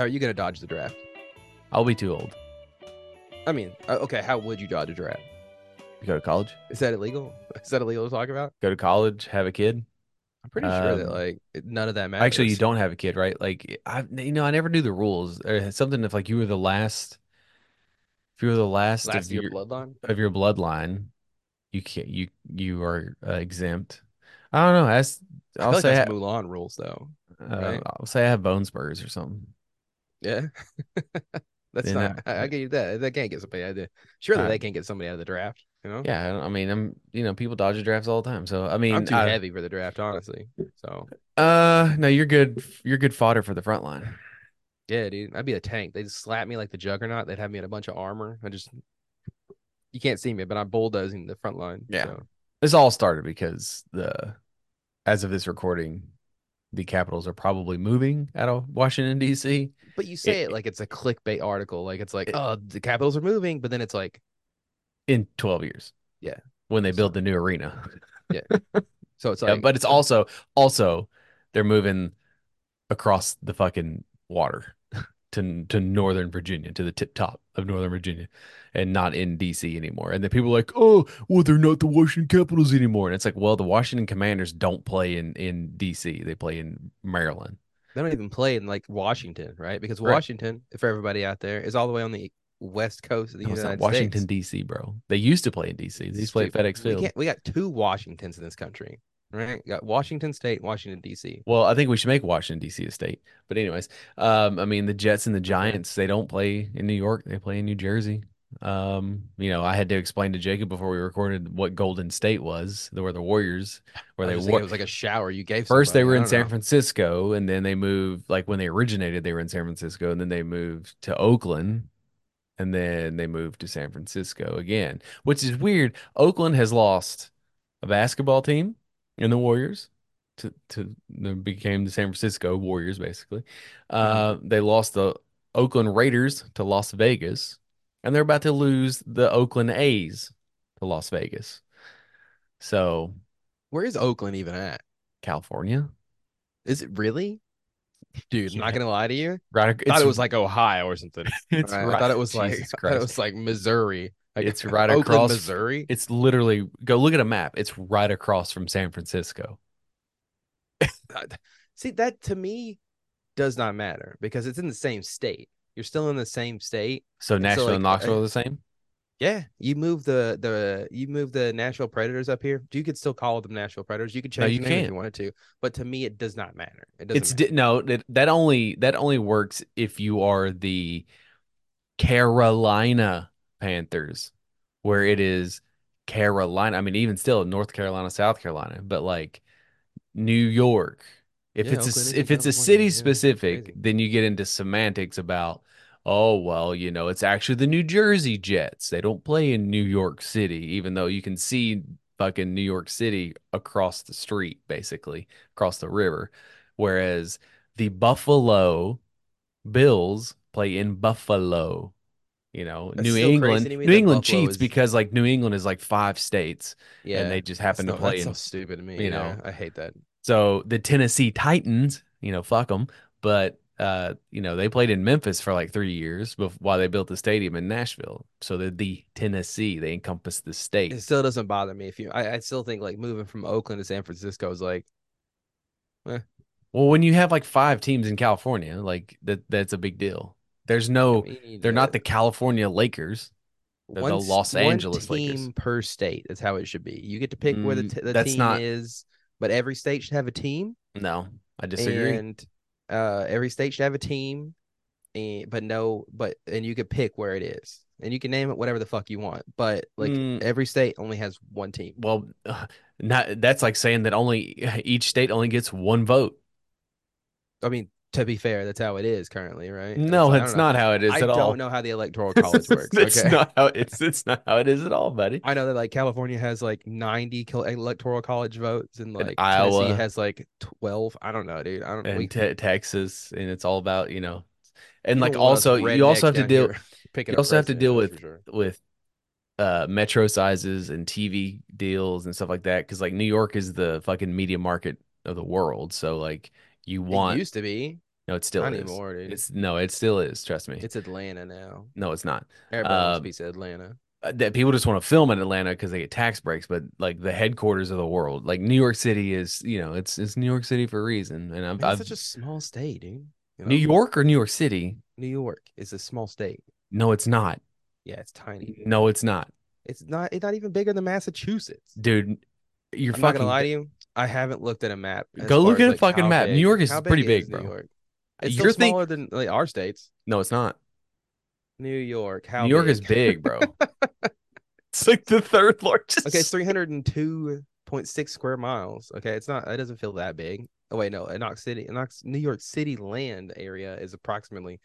How are you gonna dodge the draft? I'll be too old. I mean, uh, okay, how would you dodge a draft? Go to college. Is that illegal? Is that illegal to talk about? Go to college. Have a kid. I'm pretty sure that Um, like none of that matters. Actually, you don't have a kid, right? Like I, you know, I never knew the rules. Or something if like you were the last, if you were the last, last of year your bloodline. of your bloodline, you can't. You you are uh, exempt. I don't know. That's I'll like say that's I, Mulan rules though. uh, right? I'll say I have bone spurs or something. Yeah. That's not. I, I get you that. They can't get somebody out of the. Surely Uh, they can't get somebody out of the draft. You know. Yeah, I mean, I'm you know, people dodge drafts all the time. So I mean, I'm too I- heavy for the draft, honestly. So Uh, no, you're good. You're good fodder for the front line. yeah, dude, I'd be a tank. They just slap me like the Juggernaut. They'd have me in a bunch of armor. I just. You can't see me, but I'm bulldozing the front line. Yeah. so. This all started because the, as of this recording, the Capitals are probably moving out of Washington D.C. But you say It- it, like it's a clickbait article. Like it's like, It- oh, the Capitals are moving, but then it's like, in 12 years. Yeah. when they So- build the new arena. Yeah. So it's Yeah, like, but it's also also they're moving across the fucking water to to Northern Virginia, to the tip top of Northern Virginia, and not in DC anymore. And then people are like, oh, well, they're not the Washington Capitals anymore. And it's like, well, the Washington Commanders don't play in in DC; they play in Maryland. they don't even play in like Washington, right? Because Right. Washington, for everybody out there, is all the way on the west coast of the No, United Washington DC, bro. They used to play in DC. They used to play at FedEx Field. can't, we got two Washingtons in this country, right? Got Washington State, Washington D.C. Well, I think we should make Washington D.C. a state. But anyways, um, I mean the Jets and the Giants, they don't play in New York, they play in New Jersey. Um, you know, I had to explain to Jakub before we recorded what Golden State was, where the Warriors, where they were it was like a shower you gave. first they were in San know. Francisco, and then they moved like when they originated, they were in San Francisco, and then they moved to Oakland, and then they moved to San Francisco again, which is weird. Oakland has lost a basketball team in the Warriors to to they became the San Francisco Warriors basically. Uh, they lost the Oakland Raiders to Las Vegas, and they're about to lose the Oakland A's to Las Vegas. So Where is Oakland even at? California, Is it really? Dude, I'm Yeah. not gonna lie to you. right? I thought it was like Ohio or something. it's Right? right. I thought it was like I thought it was like Missouri. Like, It's uh, right Oakland, across- Missouri. It's literally go look at a map. It's right across from San Francisco. See, that to me does not matter because it's in the same state. You're still in the same state. So so, Nashville like, and Knoxville are the same. Yeah, you move the the you move the Nashville Predators up here. You could still call them Nashville Predators. You could change No, you the name if you wanted to, but to me, it does not matter. It doesn't. It's matter. no that that only that only works if you are the Carolina Panthers, where it is Carolina. I mean, even still North Carolina, South Carolina, but like New York. If Yeah, it's Oakland a, is s- in if it's a city yeah, specific, then you get into semantics about oh well, you know, it's actually the New Jersey Jets. They don't play in New York City, even though you can see fucking New York City across the street, basically across the river. Whereas the Buffalo Bills play in Buffalo. You know, That's New England. New England cheats is- because like New England is like five states, yeah, and they just that's happen to no- play That's in so stupid to me. you You know. I hate that. so the Tennessee Titans, you know, fuck them. But uh, you know, they played in Memphis for like three years before while they built the stadium in Nashville. So they're the Tennessee. They encompass the state. It still doesn't bother me if you. I, I still think like moving from Oakland to San Francisco is like Well, when you have like five teams in California, like that, that's a big deal. There's no, they're not the California Lakers. They're the one Los one Angeles team Lakers. per state. That's how it should be. You get to pick where the, Mm, t- the team not- is, but every state should have a team, No, I disagree. and uh, every state should have a team, and but no, but and you could pick where it is, and you can name it whatever the fuck you want. But like Mm. every state only has one team. well, not that's like saying that only each state only gets one vote. I mean, to be fair, that's how it is currently, right? No, it's know. not how it is I at all. I don't know how the electoral college works. It's okay. not how it's it's not how it is at all, buddy. I know that like California has like 90 electoral college votes and like Iowa. Tennessee has like 12. I don't know, dude. I don't And we, te- Texas, and it's all about you know, and like don't want us also you also have to deal picking you also have to deal with sure. with uh metro sizes and TV deals and stuff like that because like New York is the fucking media market of the world, so like you want It used to be. No, it still Not is. anymore, dude. It's no, it still is. Trust me. It's Atlanta now. no, it's not. Everybody wants Uh, piece Atlanta. That people just want to film in Atlanta because they get tax breaks, but like the headquarters of the world, like New York City is, you know, it's it's New York City for a reason. And Man, I've such a small state, dude. You New? York or New York City? New York is a small state. No, it's not. Yeah, it's tiny. dude. No, it's not, It's not. It's not even bigger than Massachusetts. dude. You're I'm not gonna lie to you. I haven't looked at a map. Go look at a like, fucking map. New York is pretty big, is New bro. York? It's You're still think- smaller than like our states. No, it's not. New York. How New York big? is big, bro. it's like the third largest. Okay, it's 302.6 square miles. Okay, it's not. It doesn't feel that big. Oh wait, no. Knox City, Knox, New York City land area is approximately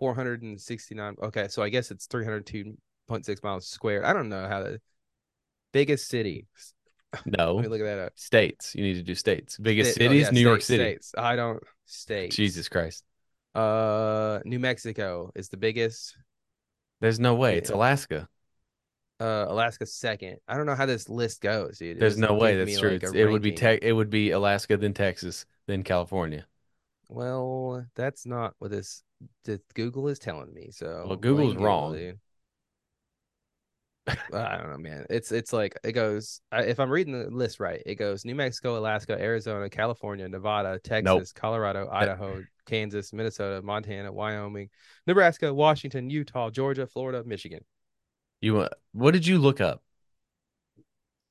469. Okay, so I guess it's 302.6 miles squared. I don't know how the biggest city. No Let me look at that up. states. You need to do states. Biggest Sta- oh, cities, yeah, New York states, City. States. I don't states. Jesus Christ. Uh, New Mexico is the biggest. There's no way. It's Alaska. Uh, Alaska second. I don't know how this list goes, dude. It There's no way that's true. like, it would be tech. It would be Alaska, then Texas, then California. Well, that's not what this, this Google is telling me. So Well, Google's Google, wrong. dude. I don't know, man. It's it's like it goes. If I'm reading the list right, it goes New Mexico, Alaska, Arizona, California, Nevada, Texas, Colorado, Idaho, Kansas, Minnesota, Montana, Wyoming, Nebraska, Washington, Utah, Georgia, Florida, Michigan. You? What did you look up?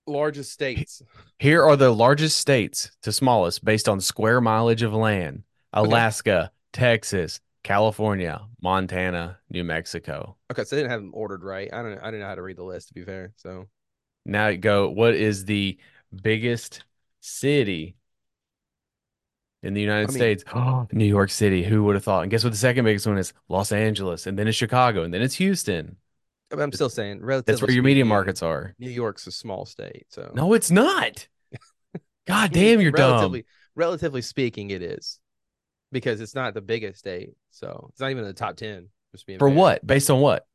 Largest states. Here are the largest states to smallest based on square mileage of land: Alaska, Texas, California, Montana, New Mexico. Okay, so they didn't have them ordered right. I don't. I didn't know how to read the list. To be fair, so Now you go. What is the biggest city in the United I mean- States? Oh, New York City. Who would have thought? And guess what? The second biggest one is Los Angeles, and then it's Chicago, and then it's Houston. I'm still saying relatively. That's where your media markets are. New York's a small state, so No, it's not. God damn, you're relatively, dumb. Relatively speaking, it is because it's not the biggest state, so it's not even in the top ten. Just being For fair. what? Based on what?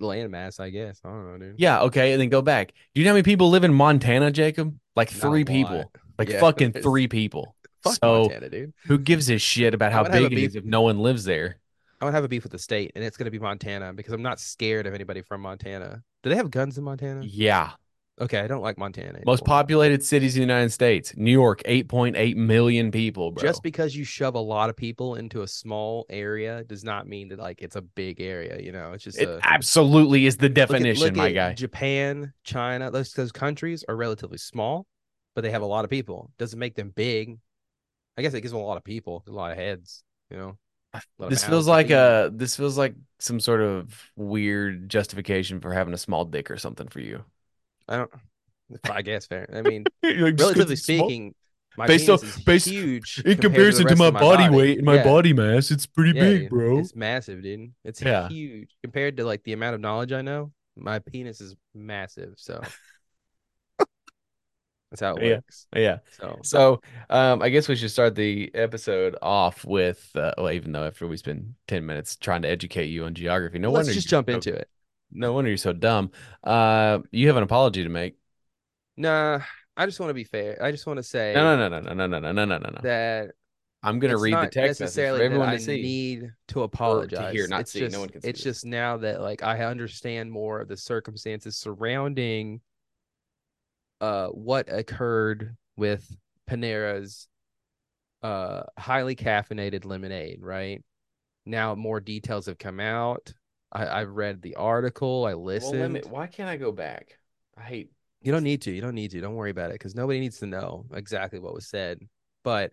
Landmass. I guess I don't know, dude. Yeah, okay, and then go back. Do you know how many people live in Montana, Jakub? Like Not three people. Like Yeah, fucking three people. Fuck so Montana, dude. who gives a shit about how I'm gonna have big it is if no one lives there? I would have a beef with the state, and it's gonna be Montana because I'm not scared of anybody from Montana. Do they have guns in Montana? Yeah. Okay, I don't like Montana. Most populated cities in the United States. New York, 8.8 million people, bro. Just because you shove a lot of people into a small area does not mean that like it's a big area. You know, it's just it a absolutely is the look at- definition, look my guy. Japan, China, those those countries are relatively small, but they have a lot of people. Doesn't make them big. I guess it gives them a lot of people, a lot of heads. You know, A lot of This feels like a uh, this feels like some sort of weird justification for having a small dick or something for you. I don't. I guess fair. I mean, Like, relatively speaking, my Based on- is based- huge in comparison to, rest my body, body weight and my Yeah. body mass, it's pretty Yeah, big, dude. bro. It's massive, dude. It's Yeah. huge compared to like the amount of knowledge I know. My penis is massive, so that's how it works. Yeah. So So, um, I guess we should start the episode off with, uh, well, even though after we spend 10 minutes trying to educate you on geography, no let's wonder just you're jump into it. No wonder you're so dumb. Uh, you have an apology to make. Nah, I just want to be fair. I just want to say No, no, no, no, no, no, no, no, no, no, no. that I'm gonna it's read the text necessarily for everyone that to I see. need to apologize. hear, not it's see. just No one can see it's this. just now that like I understand more of the circumstances surrounding uh what occurred with Panera's uh highly caffeinated lemonade, right? Now more details have come out. I, I've read the article, I listened. let me- why can't I go back? I hate. You don't need to. You don't need to. Don't worry about it because nobody needs to know exactly what was said. But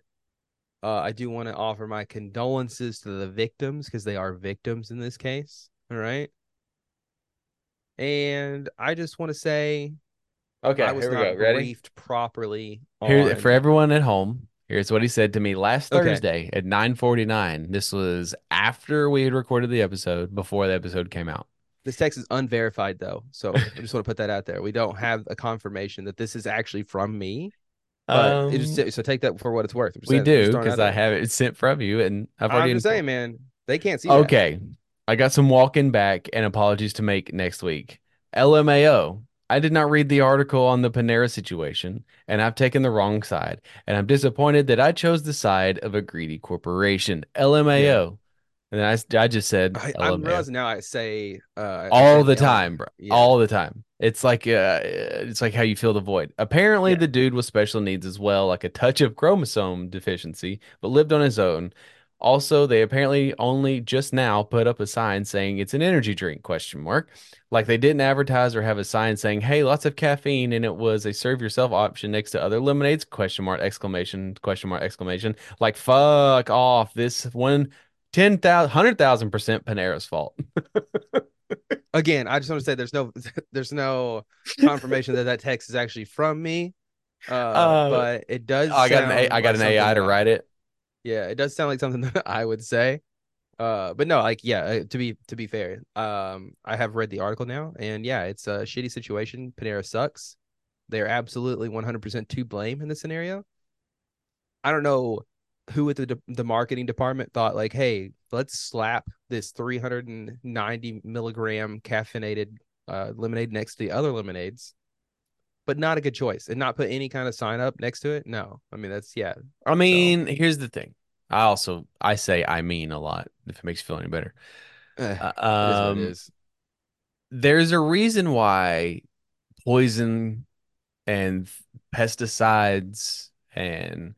uh, I do want to offer my condolences to the victims because they are victims in this case. All right. And I just want to say Okay, I was here we not go. Ready? briefed properly. Here for everyone at home. Here's what he said to me last Okay. Thursday at 9:49. This was after we had recorded the episode, before the episode came out. this text is unverified though, so I just want to put that out there. We don't have a confirmation that this is actually from me. But it just, Um, so take that for what it's worth. We saying- do just throwing it because I have it sent from you, and I've I'm already. just saying, man. They can't see. that. Okay, I got some walking back and apologies to make next week. LMAO. I did not read the article on the Panera situation, and I've taken the wrong side. And I'm disappointed that I chose the side of a greedy corporation. LMAO. And then I, I just said I, I'm realizing now I say uh, all the time, bro. Yeah. All the time. It's like uh, it's like how you feel the void. Apparently, Yeah. the dude with special needs as well, like a touch of chromosome deficiency, but lived on his own. Also, they apparently only just now put up a sign saying it's an energy drink question mark. Like they didn't advertise or have a sign saying, "Hey, lots of caffeine," and it was a serve yourself option next to other lemonades question mark exclamation question mark exclamation. Like fuck off. This one 10,000 100,000 percent Panera's fault. Again, I just want to say there's no there's no confirmation that that text is actually from me. Uh, Uh, but it does. I got an A, I got like an AI to write it. Yeah, it does sound like something that I would say. Uh, but no, like yeah, uh, to be to be fair, um, I have read the article now, and yeah, it's a shitty situation. Panera sucks. They're absolutely 100% to blame in this scenario. I don't know who at the the marketing department thought like, hey, let's slap this 390 milligram caffeinated uh, lemonade next to the other lemonades, but not a good choice, and not put any kind of sign up next to it. No, I mean that's yeah, I mean, here's the thing. I also I say I mean a lot if it makes you feel any better. Uh, it is what um, there's a reason why poison and pesticides and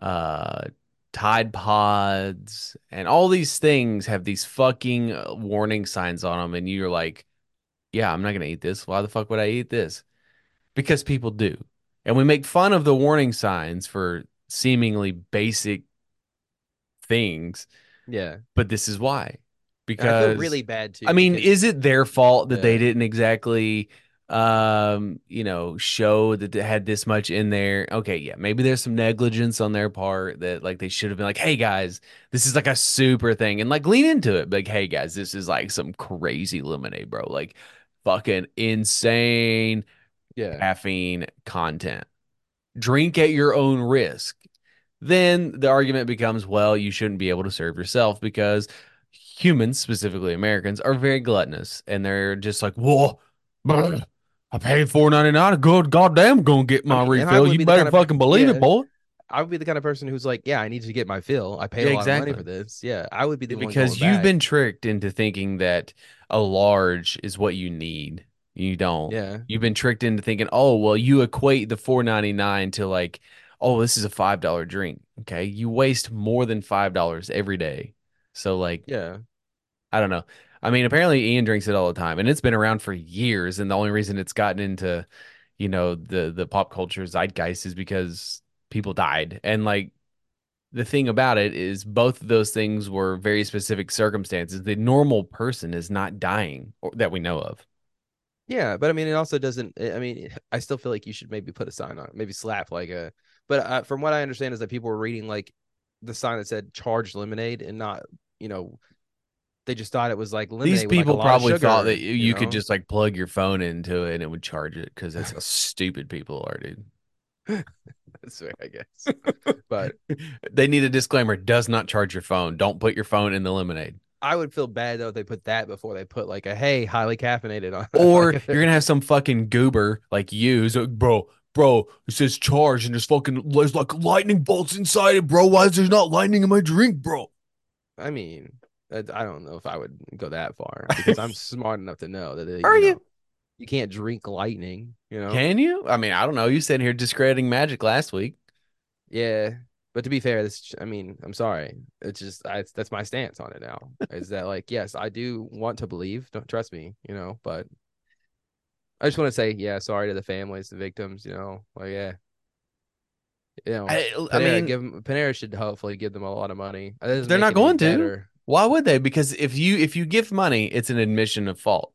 uh Tide Pods and all these things have these fucking uh, warning signs on them and you're like, yeah, I'm not going to eat this. Why the fuck would I eat this? Because people do. And we make fun of the warning signs for seemingly basic things, Yeah, but this is why. Because really bad too. I mean, is it their fault that they didn't exactly um, you know, show that they had this much in there? Okay, yeah, maybe there's some negligence on their part that like they should have been like, "Hey guys, this is like a super thing." And like lean into it. Like, "Hey guys, this is like some crazy lemonade, bro. Like fucking insane yeah, caffeine content. Drink at your own risk." Then the argument becomes, well, you shouldn't be able to serve yourself because humans, specifically Americans, are very gluttonous and they're just like, whoa, brr, I paid four ninety nine. Good goddamn, gonna get my I mean, refill. You be better kind of- fucking believe yeah. it, boy. I would be the kind of person who's like, yeah, I need to get my fill. I paid Yeah, a lot of money exactly. for this. Yeah, I would be the Because you've back. been tricked into thinking that a large is what you need. You don't. yeah, You've been tricked into thinking, oh, well, you equate the four ninety nine to like, oh, this is a five dollar drink. Okay, you waste more than five dollars every day. So like, yeah, I don't know. I mean, apparently Ian drinks it all the time, and it's been around for years. And the only reason it's gotten into, you know, the the pop culture zeitgeist is because people died. And like, the thing about it is, both of those things were very specific circumstances. The normal person is not dying or, that we know of. Yeah. But I mean, it also doesn't. I mean, I still feel like you should maybe put a sign on it, maybe slap like a. But uh, from what I understand is that people were reading like the sign that said "charged lemonade" and not, you know, they just thought it was like lemonade. These with, like, a people of probably thought that you, you could just like plug your phone into it and it would charge it because that's how stupid people are, dude. That's fair, I guess. but They need a disclaimer: does not charge your phone. Don't put your phone in the lemonade. I would feel bad though if they put that before they put like a hey highly caffeinated on. Or Like, you're gonna have some fucking goober like you, like, bro, bro, it says charge and there's fucking there's like lightning bolts inside it, bro. Why is there not lightning in my drink, bro? I mean, I don't know if I would go that far because I'm smart enough to know that. They, Are you? you? you can't drink lightning. You know. Can you? I mean, I don't know. You sitting here discrediting magic last week. Yeah, but to be fair, this. I mean, I'm sorry. It's just I, that's my stance on it now. is that like yes, I do want to believe. Don't trust me. You know, but I just want to say yeah, sorry to the families, the victims. You know, like yeah. You know, I, I Panera, mean, give 'em- Panera should hopefully give them a lot of money. They're not going to. better. why would they? Because if you if you give money, it's an admission of fault.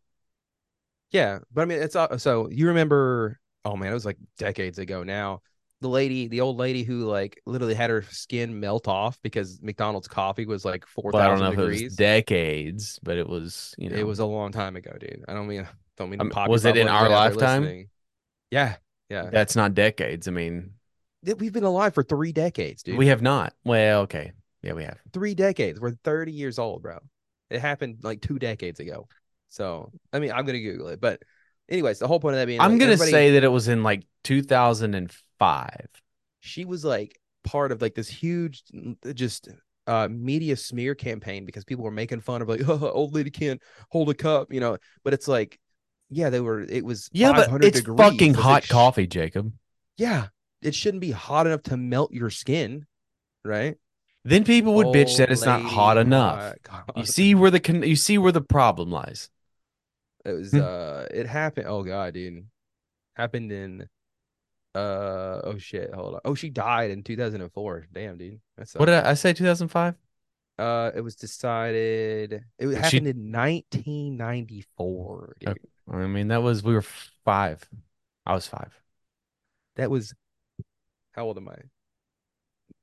Yeah, but I mean, it's all, so you remember? Oh man, it was like decades ago now. The lady, the old lady who like literally had her skin melt off because McDonald's coffee was like four Well, thousand it degrees. was decades, but it was you know It was a long time ago, dude. I don't mean don't mean to Um, was it in our anybody out there lifetime? Yeah, yeah. that's not decades. I mean, We've been alive for three decades, dude. we have not. Well, okay, yeah, we have. three decades. We're thirty years old, bro. It happened like two decades ago. So I mean, I'm gonna Google it, but anyways, the whole point of that being, I'm like, gonna say that it was in like 2005. she was like part of like this huge just uh media smear campaign because people were making fun of like oh, old lady can't hold a cup you know but it's like yeah they were it was Yeah, but it's degrees. fucking It's hot coffee, Jakub. yeah it shouldn't be hot enough to melt your skin right Then people would bitch that it's not hot enough. You see where the con- you see where the problem lies. It was Hmm. uh it happened oh god dude happened in uh oh shit hold on oh she died in 2004 damn dude that's What did I, I say? 2005. Uh, it was decided. It She- happened in 1994. dude. I mean, that was we were five. I was five. That was. How old am I?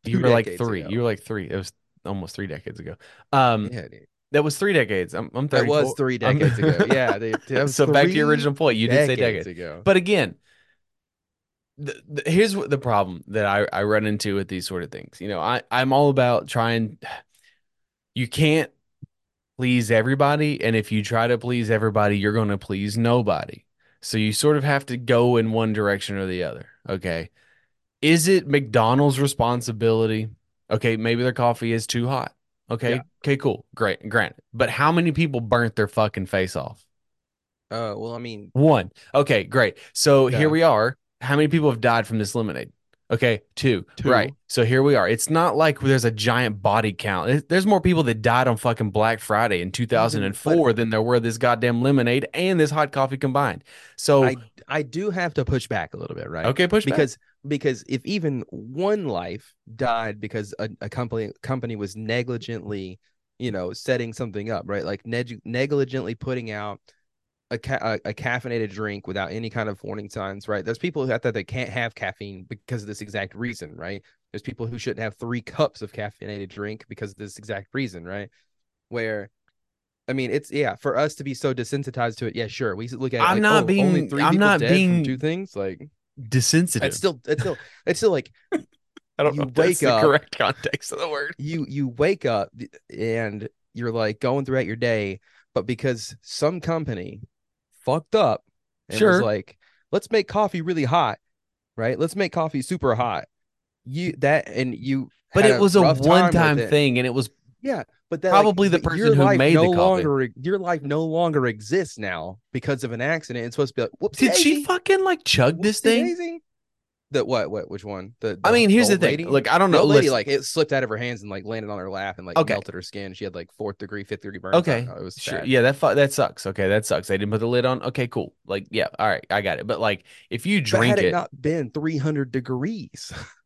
You were like three. ago. You were like three. It was almost three decades ago. Um, Yeah, dude. That was three decades. I'm I'm That 34. was three decades ago. Yeah, that so back to your original point. You did say decades ago. But again, the, the, here's what the problem that I, I run into with these sort of things. You know, I, I'm all about trying, you can't please everybody. And if you try to please everybody, you're going to please nobody. So you sort of have to go in one direction or the other. Okay. Is it McDonald's responsibility? Okay. Maybe their coffee is too hot. Okay. Yeah. Okay, cool. Great. Granted. But how many people burnt their fucking face off? Uh, well, I mean, One. Okay, great. So Yeah. here we are. How many people have died from this lemonade? Okay, two. Two. Right. So here we are. It's not like there's a giant body count. There's more people that died on fucking Black Friday in 2004 than there were this goddamn lemonade and this hot coffee combined. So I I do have to push back a little bit, right? okay, push back. Because if even one life died because a, a company company was negligently you know setting something up right like neg- negligently putting out a, ca- a caffeinated drink without any kind of warning signs right there's people out there that can't have caffeine because of this exact reason right there's people who shouldn't have three cups of caffeinated drink because of this exact reason right where I mean, it's yeah. For us to be so desensitized to it, yeah, sure. We look at. It I'm like, not oh, only being- three I'm not being- two things. Like desensitive. it's still, it's still, it's still like I don't you know if that's wake the up- correct context of the word. you you wake up and you're like going throughout your day, but because some company fucked up and Sure. was like, let's make coffee really hot, right? Let's make coffee super hot. You that and you, But it was a rough time one-time thing, and it was Yeah, but that, Probably the person who made no the coffee. longer your life no longer exists now because of an accident. It's supposed to be like, whoops. did she fucking like chug this thing? The what? What? Which one? The, I mean, here's the thing. lady? Look, I don't know. lady, listen- like it slipped out of her hands and like landed on her lap and like Okay. melted her skin. She had like fourth degree, fifth degree burns. Okay, it was Sure. Yeah, that fu- that sucks. Okay, that sucks. They didn't put the lid on. Okay, cool. Like, yeah, all right, I got it. But like, if you drink it, it, not been 300 degrees,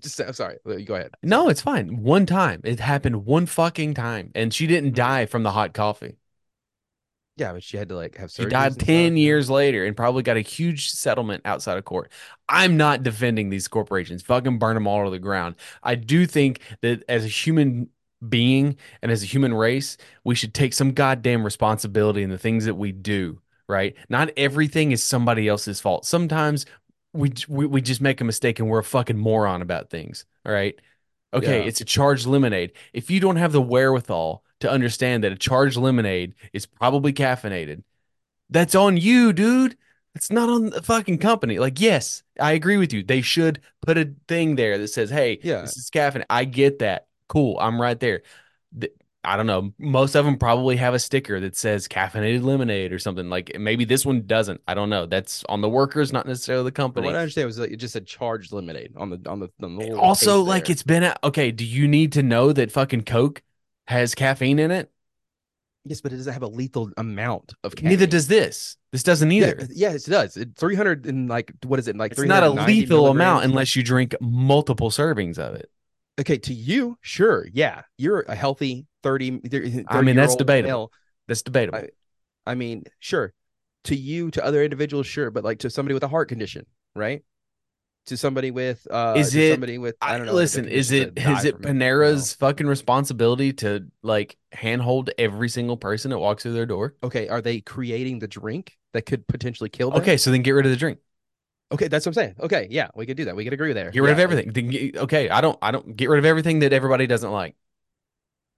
just I'm sorry. Go ahead. no, it's fine. One time, it happened one fucking time, and she Mm-hmm. didn't die from the hot coffee. Yeah, but she had to like have She died ten stuff. years later, and probably got a huge settlement outside of court. I'm not defending these corporations. Fucking burn them all to the ground. I do think that as a human being and as a human race, we should take some goddamn responsibility in the things that we do. Right? Not everything is somebody else's fault. Sometimes we we, we just make a mistake and we're a fucking moron about things. All right. Okay, Yeah. it's a charged lemonade. If you don't have the wherewithal to understand that a charged lemonade is probably caffeinated, that's on you, dude. It's not on the fucking company. Like, yes, I agree with you. They should put a thing there that says, "Hey, Yeah. this is caffeine." I get that. Cool. I'm right there. Th- I don't know. Most of them probably have a sticker that says caffeinated lemonade or something. Like maybe this one doesn't. I don't know. That's on the workers, not necessarily the company. what I understand was like it just a charged lemonade on the on the, on the Also, like there. it's been out. Okay, do you need to know that fucking Coke has caffeine in it? yes, but it doesn't have a lethal amount of caffeine. Neither does this. This doesn't Yeah, either. yes, it does. It, 300 and like what is it like? it's not a 390 lethal amount unless you drink multiple servings of it. okay to you, sure, yeah, you're a healthy 30. 30 I mean, that's debatable. male. That's debatable. I- I mean, sure, to you, to other individuals, sure, but like to somebody with a heart condition, right? To somebody with uh, Is it- somebody with I don't know. listen, is it is it that is die it from Panera's fucking responsibility to like handhold every single person that walks through their door? Okay, are they creating the drink that could potentially kill them? Okay, so then get rid of the drink. okay, that's what I'm saying. Okay, yeah, we could do that. We could agree there. Get rid of everything. Get- okay, I don't I don't get rid of everything that everybody doesn't like.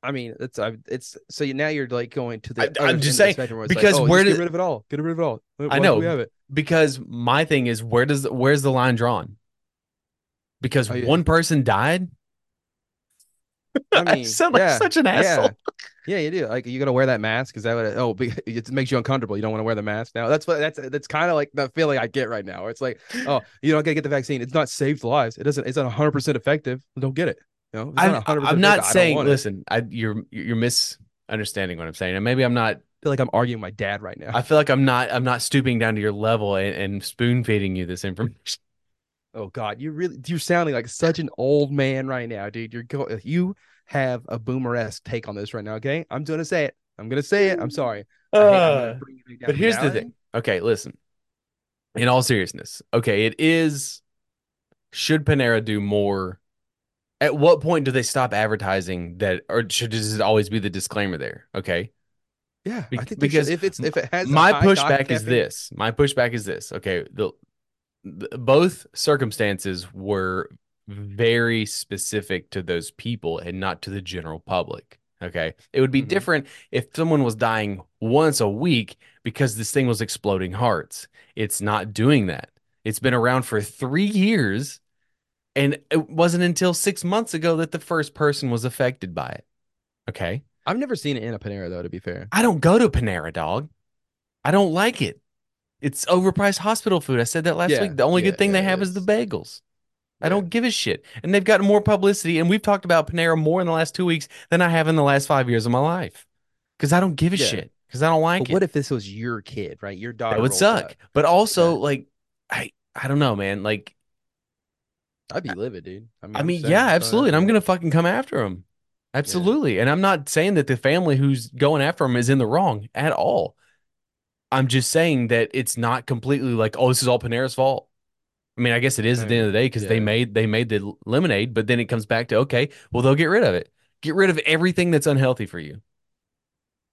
I mean, it's I, it's so you, now you're like going to the. I, I'm just saying, spectrum where it's because like, oh, where did- get rid of it all? Get rid of it all. Why I know. we have it. because my thing is where does where's the line drawn? Because Oh, yeah. one person died. I I mean, sound like yeah, such an asshole. Yeah, you do. Like, you gonna wear that mask? Is that what? It, oh, it makes you uncomfortable. You don't want to wear the mask now. That's what. That's that's kind of like the feeling I get right now. It's like, oh, you don't gotta get the vaccine. It's not saved lives. It doesn't. It's not 100 percent effective. Don't get it. You know, I'm, not I'm not I saying. it. Listen, I, you're you're misunderstanding what I'm saying, and maybe I'm not. I feel like I'm arguing with my dad right now. I feel like I'm not. I'm not stooping down to your level and, and spoon feeding you this information. Oh God, you really you're sounding like such an old man right now, dude. You're go you have a boomer esque take on this right now. Okay, I'm gonna say it. I'm gonna say it. I'm sorry. I Uh, bring you back down but here's the thing. Okay, listen. In all seriousness, okay, it is. Should Panera do more? At what point do they stop advertising that, or should it always be the disclaimer there? Okay. Yeah, Be- I think because if it's if it has my pushback is this. My pushback is this. Okay, the, the both circumstances were very specific to those people and not to the general public. Okay, it would be Mhm. different if someone was dying once a week because this thing was exploding hearts. It's not doing that. It's been around for three years, and it wasn't until six months ago that the first person was affected by it. Okay. I've never seen it in a Panera though. To be fair, I don't go to Panera, dog. I don't like it. It's overpriced hospital food. I said that last Yeah, week. The only yeah, good thing yeah, they have is the bagels. I don't give a shit. And they've gotten more publicity. And we've talked about Panera more in the last two weeks than I have in the last five years of my life. Because I don't give a shit. Because I don't like But it. what if this was your kid, right? Your daughter that would suck. up. But also, like, I I don't know, man. Like, I'd be livid, dude. I mean, I mean, yeah, absolutely. And I'm gonna fucking come after him. Absolutely. And I'm not saying that the family who's going after him is in the wrong at all. I'm just saying that it's not completely like, oh, this is all Panera's fault. I mean, I guess it is at the end of the day because they made they made the lemonade, but then it comes back to okay, well they'll get rid of it. Get rid of everything that's unhealthy for you.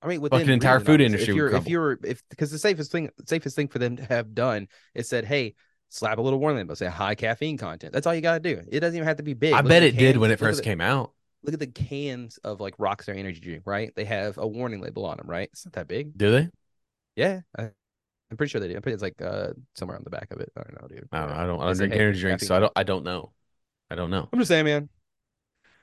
I mean, within Fucking entire reason, food obviously. industry If you're, if you're, if because the safest thing, safest thing for them to have done is said, hey, slap a little warning label, say high caffeine content. That's all you gotta do. It doesn't even have to be big. I Look bet it did when it first the- came out. Look at the cans of like Rockstar Energy drink, right? They have a warning label on them, right? It's not that big. Do they? Yeah, I, I'm pretty sure they do. I'm pretty, it's like uh somewhere on the back of it. I don't know, dude. I don't know. I don't I don't drink energy drinks, so I don't I don't know. I don't know. I'm just saying, man.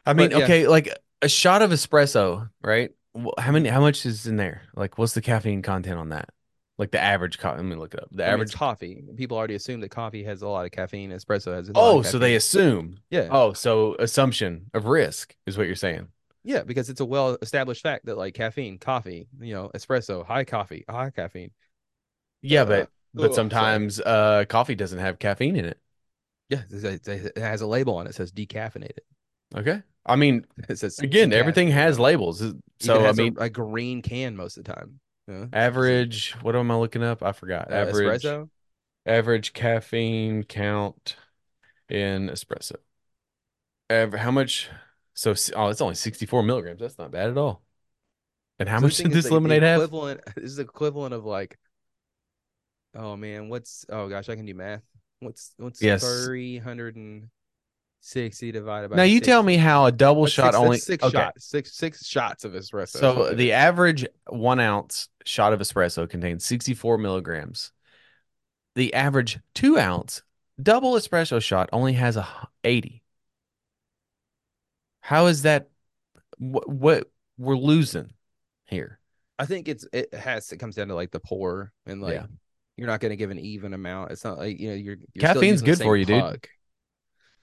I mean, But, yeah. okay, like a shot of espresso, right? How many how much is in there? Like what's the caffeine content on that? Like the average co- let me look it up. The I mean, average coffee. People already assume that coffee has a lot of caffeine. Espresso has. A lot Oh, so they assume. yeah. Oh, so assumption of risk is what you're saying. Yeah, because it's a well established fact that like caffeine, coffee, you know, espresso, high coffee, high caffeine. Yeah, Uh, but but sometimes uh coffee doesn't have caffeine in it. Yeah, it has a label on it. It says decaffeinated. Okay. I mean, It says again, everything has labels. So I has a- mean, a, green can most of the time. Yeah. average, what am I looking up? I forgot. Uh, Average espresso. average caffeine count in espresso. Ever, how much? So oh, it's only 64 milligrams. That's not bad at all. And how So much did this the lemonade have? This is the equivalent of like, oh man, what's oh gosh, I can do math. What's what's Yes. three hundred and sixty divided by? Now you tell me how a double That's shot six, only six okay. shots, six six shots of espresso. So the average one ounce shot of espresso contains 64 milligrams. The average two ounce double espresso shot only has a 80. How is that? What, what we're losing here? I think it's it has it comes down to like the pour and like Yeah. you're not going to give an even amount. It's not like you know you're, you're Caffeine's good for you, dude.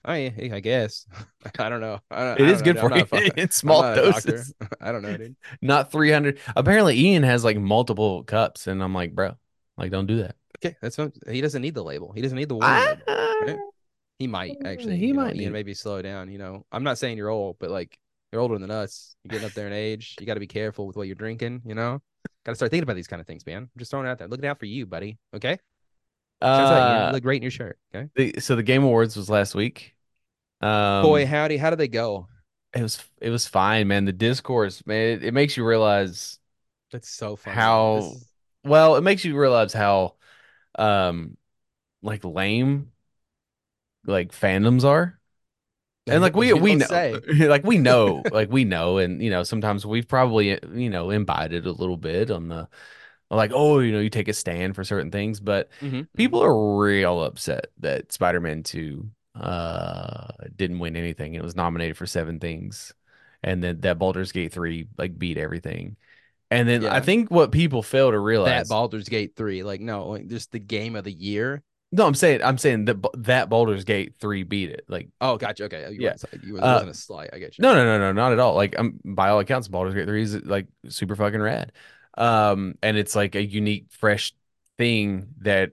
I I guess I don't know. I don't, It I is good know, for you in small not a doctor. doses. I don't know, dude. Not 300. Apparently, Ian has like multiple cups, and I'm like, bro, like, don't do that. Okay, that's what, he doesn't need the label. He doesn't need the warning. I, He might actually. He know, might Ian maybe slow down. You know, I'm not saying you're old, but like you're older than us. You're getting up there in age. You got to be careful with what you're drinking. You know, got to start thinking about these kind of things, man. I'm just throwing it out there. Looking out for you, buddy. Okay. Shouts out, Ian. uh, You look great in your shirt. Okay. the, so the Game Awards was last week. Um, Boy, howdy, how did they go? it was it was fine, man. The discourse, man, it, it makes you realize That's so funny. How- well, it makes you realize how um like lame like fandoms are. And like we we know like we know like we know and you know sometimes we've probably you know imbibed it a little bit on the like oh you know you take a stand for certain things but Mhm, people are real upset that Spider-Man 2 uh didn't win anything it was nominated for seven things and then that Baldur's Gate 3 like beat everything and then I think what people fail to realize That Baldur's Gate 3. Like, no, like just the game of the year. no I'm saying I'm saying that that Baldur's Gate 3 beat it like Oh, gotcha. Okay. You Yeah. Wasn't, you, Uh, wasn't a slight. I get you. No, no, no, no, not at all. Like, um, by all accounts, Baldur's Gate 3 is like super fucking rad. Um, and it's like a unique, fresh thing that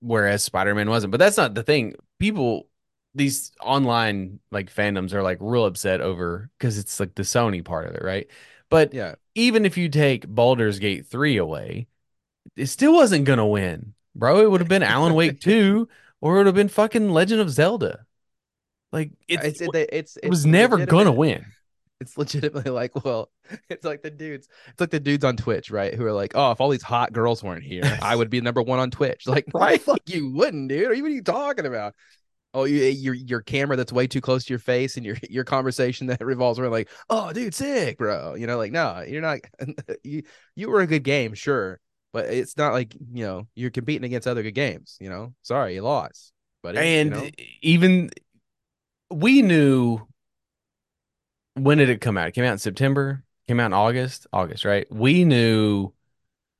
whereas Spider-Man wasn't. But that's not the thing. People, these online like fandoms are like real upset over because it's like the Sony part of it, right? But Yeah. even if you take Baldur's Gate 3 away, it still wasn't gonna win, bro. It would have been Alan Wake 2 or it would have been fucking Legend of Zelda. Like it's, It's, it, it's, it was it's never gonna win. It's legitimately like, well, it's like the dudes, it's like the dudes on Twitch, right? Who are like, oh, if all these hot girls weren't here, I would be number one on Twitch. Like, why Right. fuck you wouldn't, dude? What are you talking about? Oh, you, eh, your your camera that's way too close to your face, and your your conversation that revolves around like, oh, dude, sick, bro. You know, like, no, you're not. Uh, you you were a good game, sure, but it's not like you know you're competing against other good games. You know, sorry, you lost, but and even we knew when did it come out? It came out in September, came out in August, August, right? We knew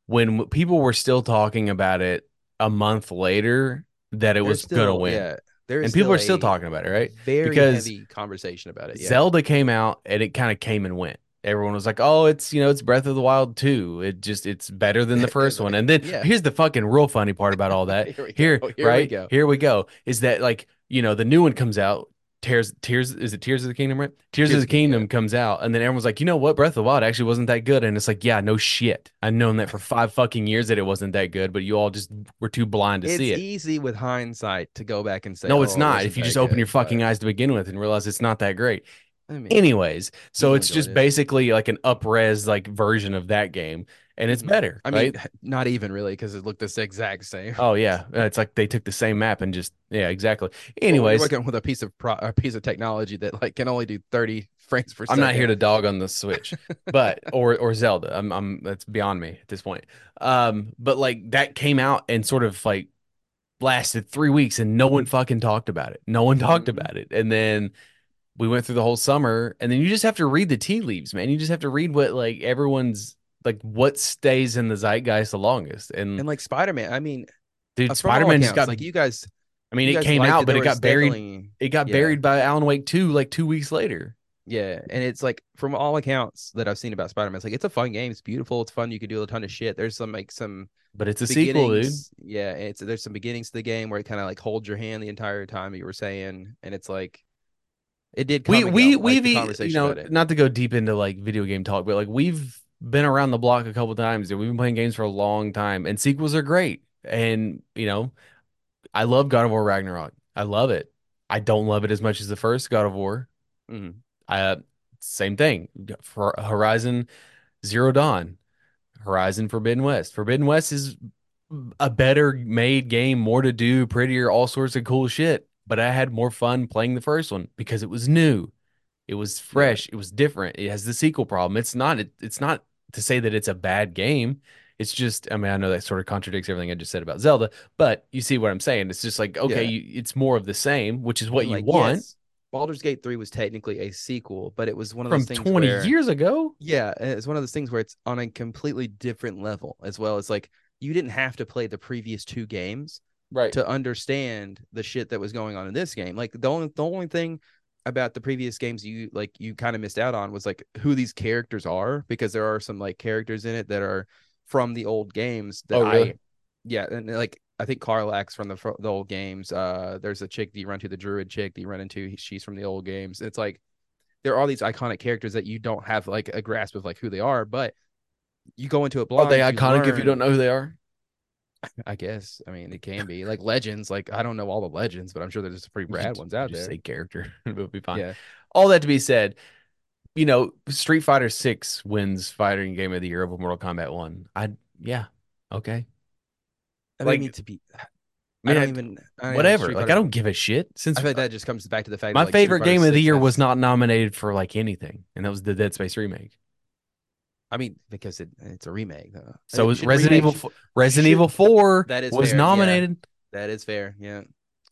when people were still talking about it a month later that it was gonna win. Yeah, and people are still talking about it, right? Very Because heavy conversation about it. Yeah. Zelda came out and it kind of came and went. Everyone was like, "Oh, it's you know, it's Breath of the Wild 2. It just it's better than the first one." And then Yeah. here's the fucking real funny part about all that. Here we go. here, Here we right? go. Here we go. Is that like, you know, the new one comes out, Tears Tears is it Tears of the Kingdom, right? Tears, of the Kingdom comes out, and then everyone's like, you know what, Breath of the Wild actually wasn't that good. And it's like, yeah, no shit. I've known that for five fucking years that it wasn't that good, but you all just were too blind to It's see it. It's easy with hindsight to go back and say, No, it's "Oh, not. If you just open good," your fucking but, eyes to begin with and realize it's not that great. I mean, Anyways, so it's just it. basically like an up-res like version of that game, and it's Mhm. better, I mean, not even really because it looked the exact same. Oh yeah, Uh, it's like they took the same map and just yeah, exactly. Well, Anyways, working with a piece of pro- a piece of technology that like can only do 30 frames per second. I'm second. not here to dog on the Switch, but or or Zelda. I'm I'm that's beyond me at this point. Um, but like that came out and sort of like lasted three weeks and no one fucking talked about it. No one talked Mhm. about it, and then we went through the whole summer, and then you just have to read the tea leaves, man. You just have to read what like everyone's like what stays in the zeitgeist the longest. And, And like Spider Man, I mean, dude, uh, from all Spider Man just got like you guys. I mean, it came out, but it got buried. definitely- It got yeah. buried by Alan Wake 2 like two weeks later. Yeah, and it's like from all accounts that I've seen about Spider Man, it's like it's a fun game. It's beautiful. It's fun. You can do a ton of shit. There's some like some But it's a sequel, dude. Yeah, it's there's some beginnings to the game where it kind of like holds your hand the entire time you were saying, and it's like it did. Come we we we've the e- you know not to go deep into like video game talk but like we've been around the block a couple times we've been playing games for a long time and sequels are great and you know i love god of war ragnarok i love it i don't love it as much as the first god of war Mhm. uh same thing for horizon zero dawn horizon forbidden west forbidden west is a better made game more to do prettier all sorts of cool shit but i had more fun playing the first one because it was new it was fresh. It was different. It has the sequel problem. It's not. It, it's not to say that it's a bad game. It's just. I mean, I know that sort of contradicts everything I just said about Zelda, but you see what I'm saying. It's just like okay, Yeah. you, it's more of the same, which is what And, you want yes, Baldur's Gate 3 was technically a sequel, but it was one of from those things 20 where, years ago. Yeah, it's one of those things where it's on a completely different level as well. It's like you didn't have to play the previous two games Right. to understand the shit that was going on in this game. Like the only the only thing about the previous games you like you kind of missed out on was like who these characters are because there are some like characters in it that are from the old games that Oh, really? I yeah and like I think Karlach from the the old games. Uh, there's a chick that you run to, the druid chick that you run into. She's from the old games. It's like there are all these iconic characters that you don't have like a grasp of like who they are, but you go into it Are blind. they you iconic if you don't know who they are? I guess. I mean, it can be like legends. Like I don't know all the legends, but I'm sure there's some pretty You rad ones you out just there. say character. It'll be fine. Yeah. All that to be said, you know, Street Fighter Six wins fighting game of the year over Mortal Kombat One. I yeah, okay. I like- mean, to be I don't even I don't whatever. Street Like I don't give a shit. Since I feel like that just comes back to the fact my that, like, favorite game of the year was not nominated for like anything, and that was the Dead Space remake. I mean, because it, it's a remake though. So It was Resident remake- Evil. f- Resident should- Evil Four That is was fair, yeah. nominated. That is fair. Yeah.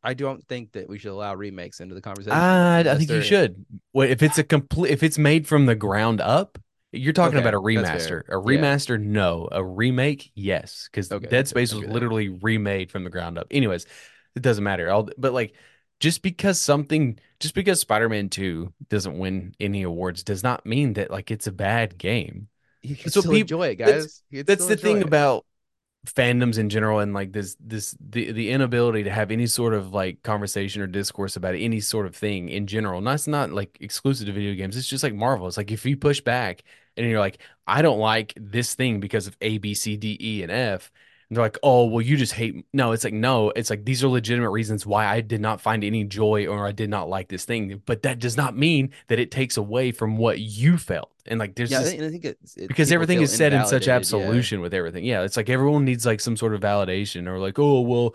I don't think that we should allow remakes into the conversation. Ah, I think you should. Well, if it's a complete, if it's made from the ground up, you're talking Okay, about a remaster. A Yeah. remaster, no. A remake, yes, because Okay, Dead. Space was literally remade from the ground up. Anyways, it doesn't matter. I'll, but like, just because something, just because Spider-Man Two doesn't win any awards, does not mean that like it's a bad game. You can That's what still peop- enjoy it, guys. Can That's the thing it. about fandoms in general and like this this the the inability to have any sort of like conversation or discourse about any sort of thing in general. And that's not like exclusive to video games. It's just like Marvel. It's like if you push back and you're like, I don't like this thing because of A, B, C, D, E, and F. And they're like, oh, well, you just hate. No, it's like, no, it's like these are legitimate reasons why I did not find any joy or I did not like this thing. But that does not mean that it takes away from what you felt. And like, there's Yeah, I this, think, I think it's it, because everything is said in such invalidated, yeah. absolution with everything. Yeah, it's like everyone needs like some sort of validation or like, oh well,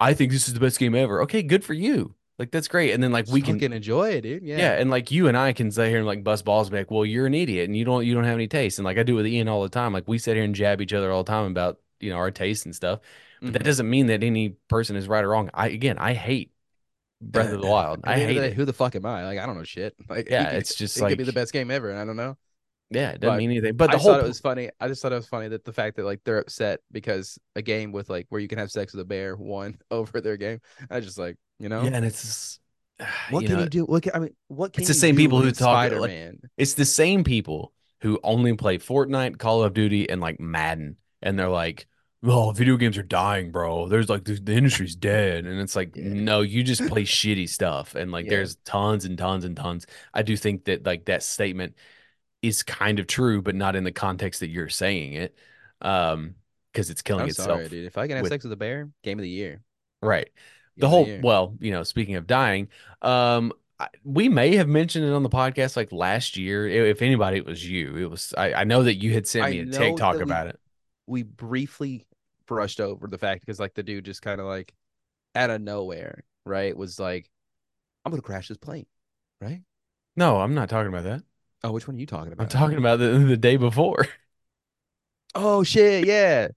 I think this is the best game ever. Okay, good for you. Like that's great. And then like we can fucking enjoy it, dude. Yeah. yeah. and like you and I can sit here and like bust balls and be like, well, you're an idiot and you don't you don't have any taste. And like I do with Ian all the time. Like we sit here and jab each other all the time about you know our taste and stuff. But that Mhm. doesn't mean that any person is right or wrong. I again I hate Breath of the Wild. I the hate it. Who the fuck am I? Like I don't know shit. Like Yeah, it it's just it could be the best game ever, and I don't know. Yeah, it doesn't but mean anything. But the I whole thought it was funny. I just thought it was funny that the fact that like they're upset because a game with like where you can have sex with a bear won over their game. I just like you know yeah, and it's just, what you can know, you do? What can, I mean, what can It's the same people who talk, Spider-Man? It's the same people who only play Fortnite, Call of Duty, and like Madden, and they're like, "Oh, video games are dying, bro. There's like the, the industry's dead," and it's like, Yeah. no, you just play shitty stuff, and like Yeah. there's tons and tons and tons. I do think that like that statement is kind of true, but not in the context that you're saying it, um, because it's killing I'm itself. sorry, dude. If I can have with- sex with a bear, game of the year. Right. Game The whole year. well, you know, speaking of dying, um, I, we may have mentioned it on the podcast like last year. If anybody, it was you. It was. I, I know that you had sent me a know TikTok that we- about it. we briefly brushed over the fact because like the dude just kind of like out of nowhere, right? Was like, I'm gonna crash this plane, right? No, I'm not talking about that. Oh, which one are you talking about? I'm talking about the the day before. Oh shit, yeah.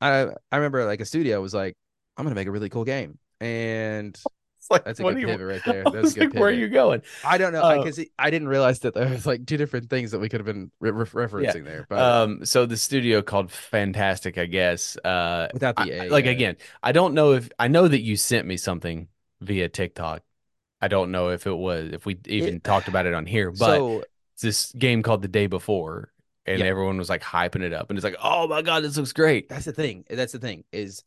I I remember like a studio was like, I'm gonna make a really cool game, and It's like, that's a good you- pivot right there. I That's a good like, where are you going? I don't know Uh, because I didn't realize that there was like two different things that we could have been re- re- referencing there, but Um, so the studio called Fntastic, I guess. Uh, without the I- A, like yeah. again, I don't know if I know that you sent me something via TikTok. I don't know if it was if we even talked about it on here, but so it's this game called The Day Before, and Yeah. everyone was like hyping it up, and it's like, oh my god, this looks great. that's the thing. That's the thing is,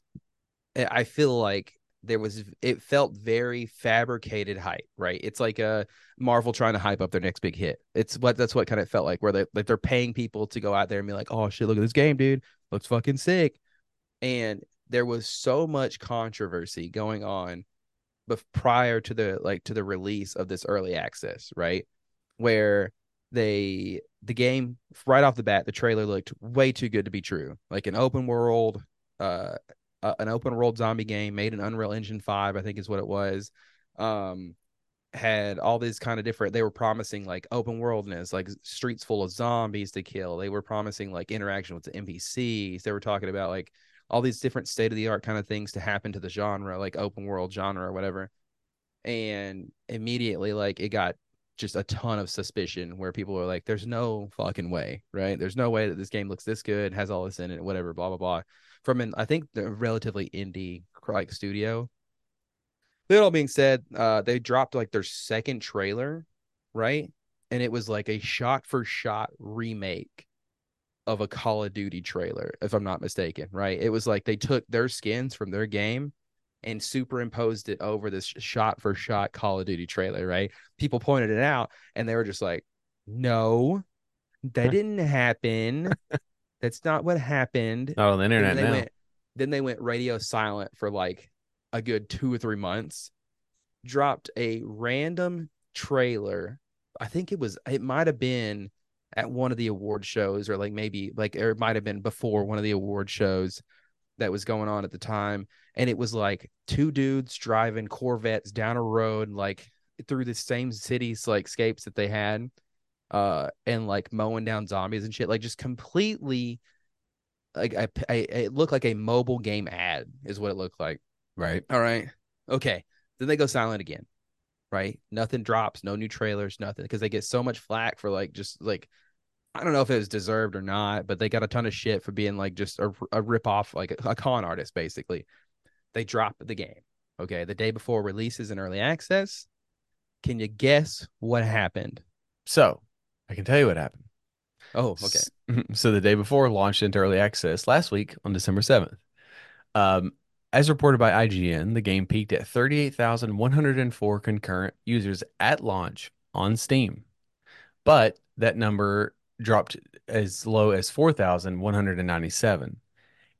I I feel like there was it felt very fabricated hype, right? It's like a Marvel trying to hype up their next big hit. It's what that's what kind of felt like, where they like they're paying people to go out there and be like, oh shit, look at this game, dude, looks fucking sick, and there was so much controversy going on, but prior to the like to the release of this early access, right, where they the game right off the bat the trailer looked way too good to be true. Like an open world uh uh, an open world zombie game made in unreal engine 5 i think is what it was um had all these kind of different they were promising like open worldness like streets full of zombies to kill. They were promising like interaction with the npcs they were talking about like all these different state of the art kind of things to happen to the genre like open world genre or whatever. And immediately like it got just a ton of suspicion where people are like there's no fucking way right? There's no way that this game looks this good has all this in it whatever blah blah blah. From an i think the relatively indie like studio. That all being said uh they dropped like their second trailer right? And it was like a shot for shot remake of a call of duty trailer if i'm not mistaken right? It was like they took their skins from their game and superimposed it over this shot for shot Call of Duty trailer, right? People pointed it out and they were just like, no, that didn't happen. That's not what happened. Oh, the internet then they now. went then they went radio silent for like a good two or three months. Dropped a random trailer. I think it was it might have been at one of the award shows or like maybe like or it might have been before one of the award shows that was going on at the time, and it was like two dudes driving Corvettes down a road, like through the same cities like scapes that they had, uh, and like mowing down zombies and shit, like just completely. Like I, I, it looked like a mobile game ad, is what it looked like. Right. All right. Okay. Then they go silent again. Right. Nothing drops, no new trailers, nothing. Because they get so much flack for like just like I don't know if it was deserved or not, but they got a ton of shit for being like just a, a rip off, like a, a con artist, basically. They drop the game. Okay. The day before releases in early access. Can you guess what happened? So I can tell you what happened. Oh, okay. S- So the day before launched into early access last week on December 7th. Um, as reported by IGN, the game peaked at 38,104 concurrent users at launch on Steam. But that number dropped as low as 4,197.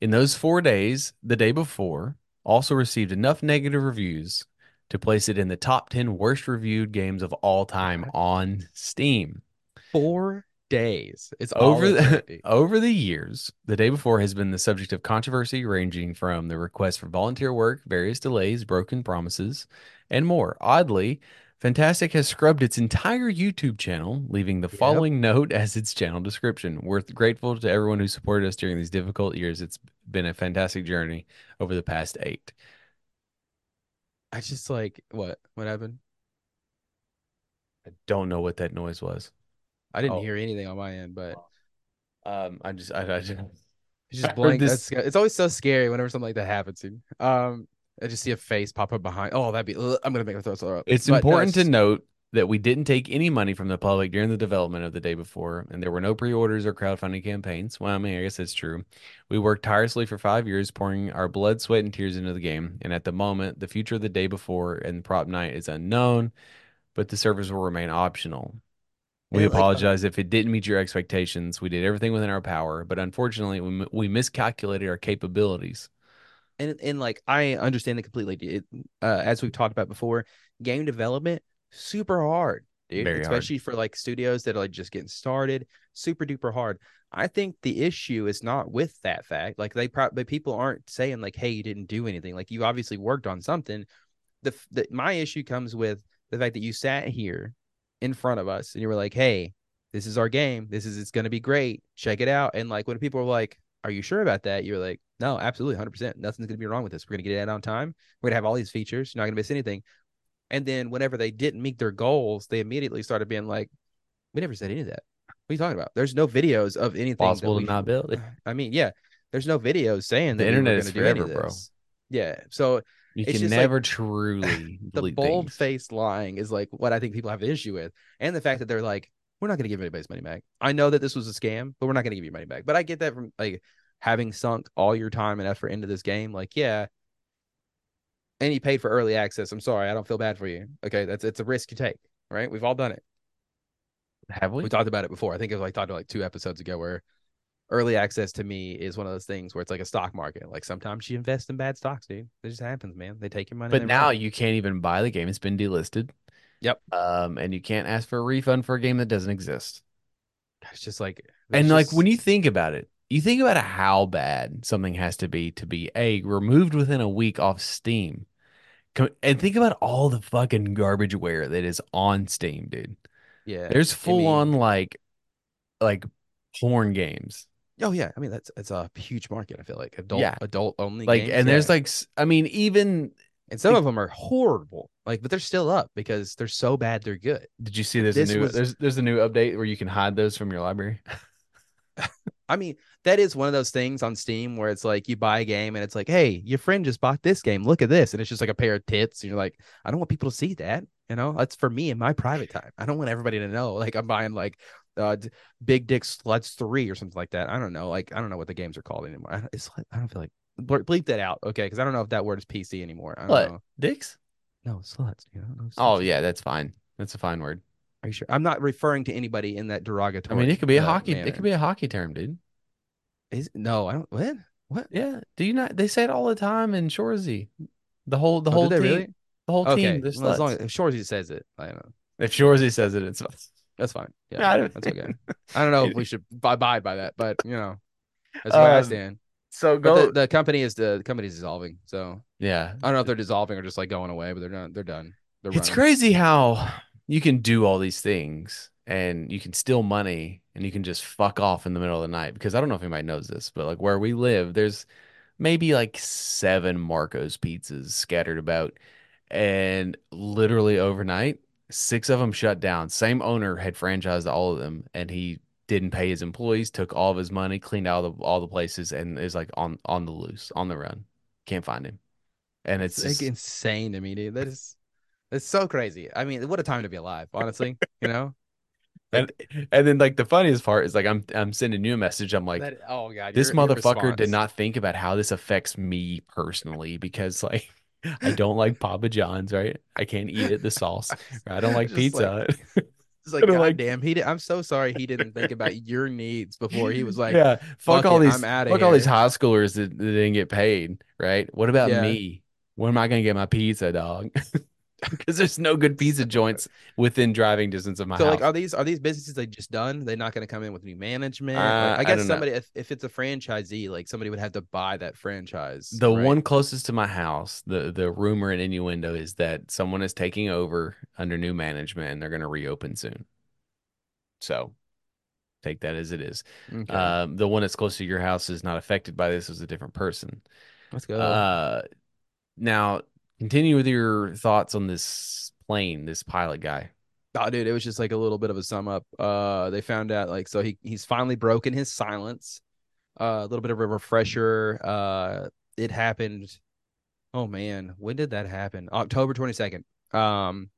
In those four days, the day before also received enough negative reviews to place it in the top 10 worst reviewed games of all time on Steam. Four days. It's Over the, over the years, the day before has been the subject of controversy ranging from the request for volunteer work, various delays, broken promises, and more. Oddly, Fntastic has scrubbed its entire YouTube channel, leaving the Yep. following note as its channel description. We're grateful to everyone who supported us during these difficult years. It's been a fantastic journey over the past eight. I just like what? What happened? I don't know what that noise was. I didn't Oh. hear anything on my end, but Um, I just, I, I just, it's just blank. this- it's always so scary whenever something like that happens. Dude. Um, I just see a face pop up behind. Oh, that'd be. ugh, I'm gonna make my throat throw up. It's But no, important to note that we didn't take any money from the public during the development of the day before, and there were no pre-orders or crowdfunding campaigns. Well, I mean, I guess that's true. We worked tirelessly for five years, pouring our blood, sweat, and tears into the game. And at the moment, the future of the day before and Propnight is unknown, but the servers will remain optional. We like, uh, apologize if it didn't meet your expectations. We did everything within our power, but unfortunately, we, we miscalculated our capabilities. And and like I understand it completely. It, uh, as we've talked about before, game development super hard, dude. Very hard. especially for like studios that are like just getting started, super duper hard. I think the issue is not with that fact. Like they probably people aren't saying like, "Hey, you didn't do anything." Like you obviously worked on something. The, the my issue comes with the fact that you sat here in front of us and you were like, "Hey, this is our game. This is it's gonna be great. Check it out." And like when people were like, "Are you sure about that?" You're like, "No, absolutely, hundred percent. Nothing's gonna be wrong with this. We're gonna get it out on time. We're gonna have all these features. You're not gonna miss anything." And then whenever they didn't meet their goals, they immediately started being like, "We never said any of that. What are you talking about? There's no videos of anything Possible to not build it. I mean, yeah, there's no videos saying The that we internet gonna is forever, bro. Yeah, so You It's can just like never truly the bold faced lying is like what I think people have an issue with, and the fact that they're like, we're not going to give anybody's money back. I know that this was a scam, but we're not going to give you money back. But I get that from like having sunk all your time and effort into this game. Like, yeah, and you paid for early access. I'm sorry, I don't feel bad for you. Okay, that's it's a risk you take, right? We've all done it. Have we? We talked about it before. I think it was like talked about like two episodes ago where early access to me is one of those things where it's like a stock market. Like sometimes you invest in bad stocks, dude. It just happens, man. They take your money. But now you can't even buy the game. It's been delisted. Yep. Um, and you can't ask for a refund for a game that doesn't exist. it's just like And like when you think about it, you think about how bad something has to be to be a removed within a week off Steam. And think about all the fucking garbage ware that is on Steam, dude. yeah, There's I full mean- on like like porn games. Oh yeah, I mean that's it's a huge market. I feel like adult Yeah. adult only Like games, and there's like I mean even and some like- of them are horrible. Like, but they're still up because they're so bad they're good. did you see there's this a new was- there's there's a new update where you can hide those from your library? I mean, that is one of those things on Steam where it's like you buy a game and it's like, hey, your friend just bought this game. Look at this, and it's just like a pair of tits. And you're like, I don't want people to see that. You know, that's for me in my private time. I don't want everybody to know. Like I'm buying like uh Big Dick Sluts three or something like that. I don't know. Like I don't know what the games are called anymore. I, it's like I don't feel like bleep that out, okay? Because I don't know if that word is PC anymore. I don't What? know. Dicks? No, sluts. Know, no Oh yeah, that's fine. That's a fine word. Are you sure? I'm not referring to anybody in that derogatory. I mean, it could be a uh, hockey. manner. It could be a hockey term, dude. Is no, I don't. What? What? Yeah. Do you not? They say it all the time in Shoresy. The whole the Oh, whole team. really? The whole Okay. team. Well, as long as if Shoresy says it, I don't know. If Shoresy says it, it's That's fine. Yeah, that's okay. I don't know if we should ab- abide by that, but you know, that's the way I Um, stand. So go. the, the company is the, the company's dissolving. So yeah. I don't know if they're dissolving or just like going away, but they're not. They're done. They're It's crazy how you can do all these things and you can steal money and you can just fuck off in the middle of the night. Because I don't know if anybody knows this, but like where we live, there's maybe like seven Marco's pizzas scattered about. And literally overnight, six of them shut down. Same owner had franchised all of them and he didn't pay his employees, took all of his money, cleaned out all the, all the places, and is like on on the loose, on the run. Can't find him. And it's It's like just, insane to me, dude. That is, it's so crazy. I mean, what a time to be alive, honestly. You know, and, and then like the funniest part is like I'm I'm sending you a message. I'm like, that, oh god, this your- your motherfucker did not think about how this affects me personally because like I don't like Papa John's, right? I can't eat it, the sauce. I don't like Just pizza. It's like, I don't God like- damn, he did. I'm so sorry he didn't think about your needs before he was like, yeah, fuck, "Fuck all it, these, fuck all these here." high schoolers that, that didn't get paid, right? What about Yeah. me? When am I gonna get my pizza, dog? Because there's no good pizza joints within driving distance of my house. so house. like, are these are these businesses like just done? They're not going to come in with new management. Uh, Like, I I guess don't somebody, if, if it's a franchisee, like somebody would have to buy that franchise. The right? one closest to my house, the the rumor and innuendo is that someone is taking over under new management and they're going to reopen soon. So take that as it is. Okay, Um, the one that's close to your house is not affected by this; is a different person. let's go. Uh, now continue with your thoughts on this plane, this pilot guy. Oh, dude, it was just like a little bit of a sum up. Uh, they found out like so he he's finally broken his silence. Uh, a little bit of a refresher. Uh, it happened. Oh man, when did that happen? October twenty second. Um,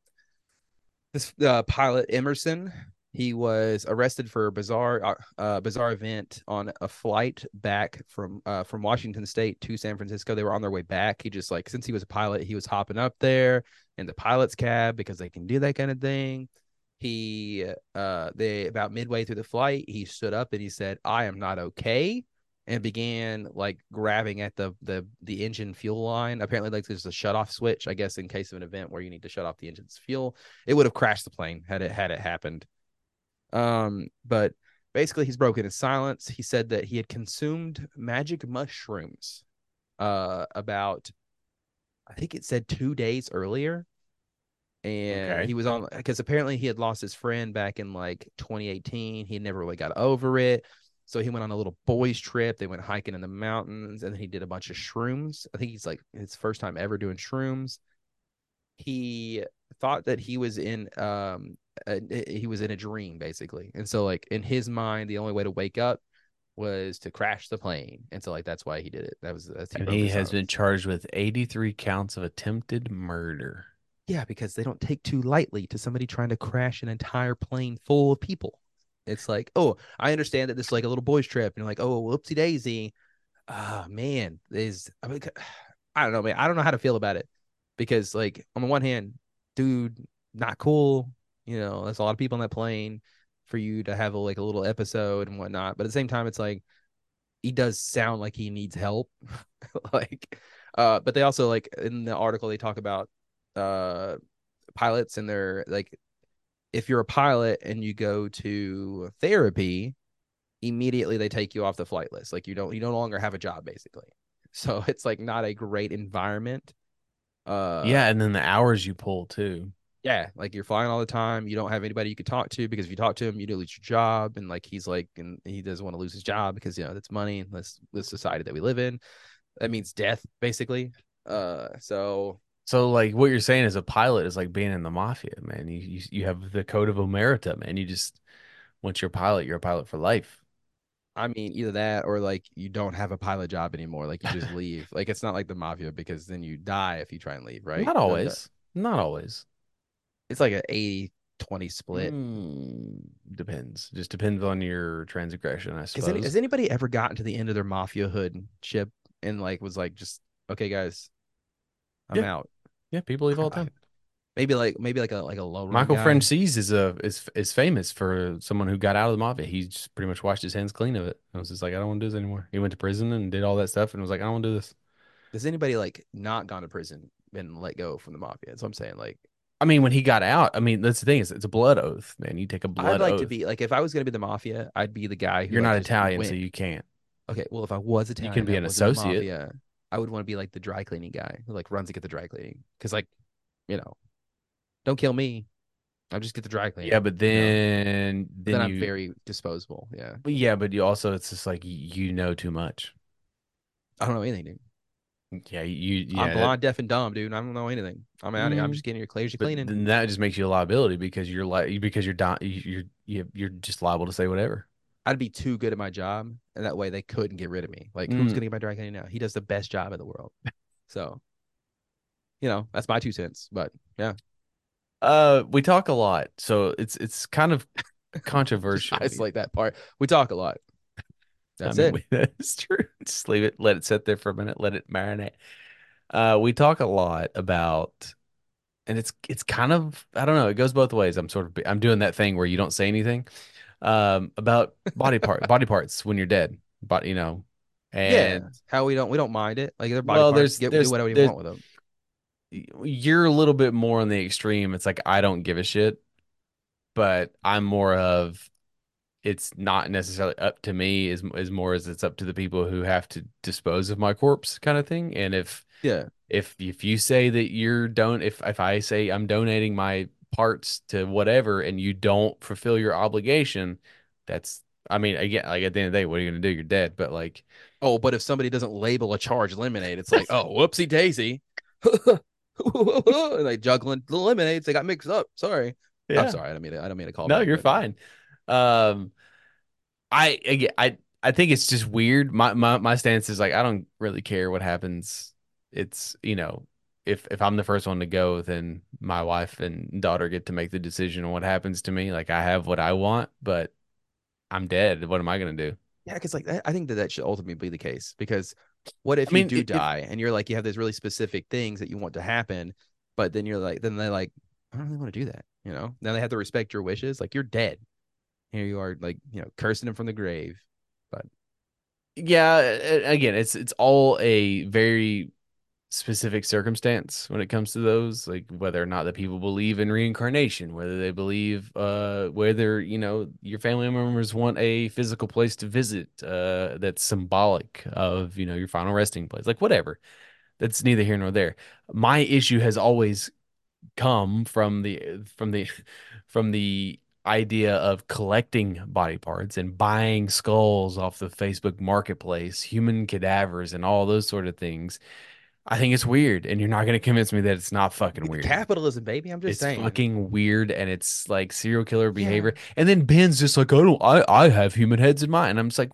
this uh, pilot Emerson, he was arrested for a bizarre uh, uh, bizarre event on a flight back from uh from Washington State to San Francisco. They were on their way back. He just like since he was a pilot, he was hopping up there in the pilot's cab because they can do that kind of thing. He uh they about midway through the flight, he stood up and he said, "I am not okay." And began like grabbing at the the the engine fuel line. Apparently, like there's a shut off switch. I guess in case of an event where you need to shut off the engine's fuel, it would have crashed the plane had it had it happened. Um, but basically, he's broken his silence. He said that he had consumed magic mushrooms, uh, about I think it said two days earlier, and Okay. he was on because apparently he had lost his friend back in like 2018. He never really got over it. So he went on a little boys trip. They went hiking in the mountains, and then he did a bunch of shrooms. I think he's like his first time ever doing shrooms. He thought that he was in um a, he was in a dream basically, and so like in his mind, the only way to wake up was to crash the plane, and so like that's why he did it. That was that's And he has been charged with 83 counts of attempted murder. Yeah, because they don't take too lightly to somebody trying to crash an entire plane full of people. It's like, oh, I understand that this is like a little boys trip, and you're like, oh, whoopsie daisy. Ah, man, is I mean, I don't know, man. I don't know how to feel about it because, like, on the one hand, dude, not cool. You know, there's a lot of people on that plane for you to have a, like a little episode and whatnot. But at the same time, it's like he does sound like he needs help. like, uh, but they also like in the article they talk about uh pilots and they're like if you're a pilot and you go to therapy immediately they take you off the flight list like you don't you no longer have a job basically so it's like not a great environment uh yeah, and then the hours you pull too. Yeah like you're flying all the time you don't have anybody you could talk to because if you talk to him you do lose your job and like he's like and he doesn't want to lose his job because you know that's money and this this society that we live in that means death basically uh so So like what you're saying as a pilot is like being in the mafia, man. You you, you have the code of omerta, man. You just once you're a pilot, you're a pilot for life. I mean, either that or like you don't have a pilot job anymore. Like you just leave. Like it's not like the mafia because then you die if you try and leave, right? Not always. Not always. It's like an 80 20 split. Mm, depends. Just depends on your transgression, I suppose. any, has anybody ever gotten to the end of their mafia hood ship and like was like, just okay, guys, I'm Yeah. out. yeah, people leave all the time. Maybe like maybe like a like a low Michael. Franzese is a is is famous for someone who got out of the mafia. He just pretty much washed his hands clean of it. I was just like, I don't want to do this anymore. He went to prison and did all that stuff and was like, I don't want to do this. Has anybody like not gone to prison been let go from the mafia? That's what I'm saying. Like I mean, when he got out, I mean, that's the thing is it's a blood oath, man. You take a blood oath. I'd like oath. to be like if I was gonna be the mafia, I'd be the guy who You're not Italian, so you can't. Okay, well, if I was Italian, you can be an was in the associate. mafia, I would want to be like the dry cleaning guy who like runs to get the dry cleaning. Because like, you know, don't kill me. I'll just get the dry cleaning. Yeah, but you know? then then then I'm very disposable. Yeah, But yeah, but you also it's just like you know too much. I don't know anything, dude. Yeah, you yeah. I'm that- blind, deaf, and dumb, dude. I don't know anything. I'm out of here. I'm just getting your clears, cleaning. then that just makes you a liability because you're like because you're di- you're you're you're just liable to say whatever. I'd be too good at my job, and that way they couldn't get rid of me. Like, who's Mm. gonna get my dry cleaning now? He does the best job in the world. So, you know, that's my two cents. But yeah, Uh, we talk a lot, so it's it's kind of controversial. it's like that part. We talk a lot. That's mean, it. That's true. Just leave it, let it sit there for a minute, let it marinate. Uh, we talk a lot about, and it's it's kind of I don't know. It goes both ways. I'm sort of I'm doing that thing where you don't say anything, um, about body part body parts when you're dead, but you know, and yeah, how we don't we don't mind it. Like their body Well, parts, there's- get, there's- do whatever you want with them. you're a little bit more on the extreme. It's like I don't give a shit, but I'm more of it's not necessarily up to me as as more as it's up to the people who have to dispose of my corpse kind of thing. And if Yeah, if if you say that you're don't if if I say I'm donating my parts to whatever and you don't fulfill your obligation, that's I mean again like at the end of the day, what are you gonna do? You're dead. But like Oh, but if somebody doesn't label a charge lemonade, it's like, oh, whoopsie daisy. like juggling the lemonades, they got mixed up. Sorry. I'm sorry. I don't mean to, I don't mean to call. No, back, you're but- fine. Um, I I I think it's just weird. My my my stance is like I don't really care what happens. It's you know if if I'm the first one to go, then my wife and daughter get to make the decision on what happens to me. Like I have what I want, but I'm dead. What am I gonna do? Yeah, because like I think that that should ultimately be the case. Because what if I mean, you do if- die and you're like you have these really specific things that you want to happen, but then you're like, then they're like, I don't really want to do that. You know, now they have to respect your wishes. Like you're dead. Here you are, like you know, cursing him from the grave. But yeah, again, it's it's all a very specific circumstance when it comes to those, like whether or not the people believe in reincarnation, whether they believe uh whether, you know, your family members want a physical place to visit uh that's symbolic of, you know, your final resting place. Like whatever. That's neither here nor there. My issue has always come from the from the from the idea of collecting body parts and buying skulls off the Facebook marketplace, human cadavers and all those sort of things. I think it's weird, and you're not going to convince me that it's not fucking weird. Capitalism, baby. I'm just It's saying. It's fucking weird, and it's like serial killer behavior. And then Ben's just like, I don't, I, I have human heads in mine. And I'm just like,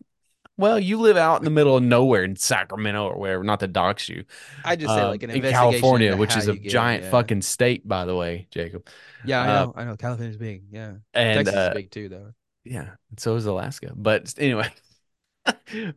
well, you live out in the middle of nowhere in Sacramento or wherever, Not to dox you, I just say um, like an in investigation California, which is a you get 'em, giant yeah. fucking state, by the way, Jakub. Yeah, I uh, know. I know. California's big. Yeah, And Texas uh, is big too, though. Yeah, and so is Alaska. But anyway,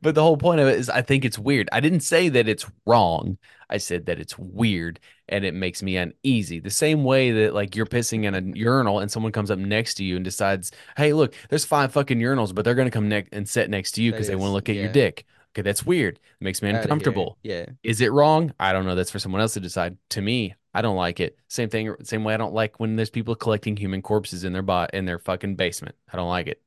but the whole point of it is I think it's weird. I didn't say that it's wrong. I said that it's weird and it makes me uneasy. The same way that like you're pissing in a urinal and someone comes up next to you and decides, "Hey, look, there's five fucking urinals, but they're going to come next and sit next to you because they want to look at your dick." Okay, that's weird. It makes me uncomfortable. Yeah. Is it wrong? I don't know. That's for someone else to decide. To me, I don't like it. Same thing. Same way I don't like when there's people collecting human corpses in their bot in their fucking basement. I don't like it.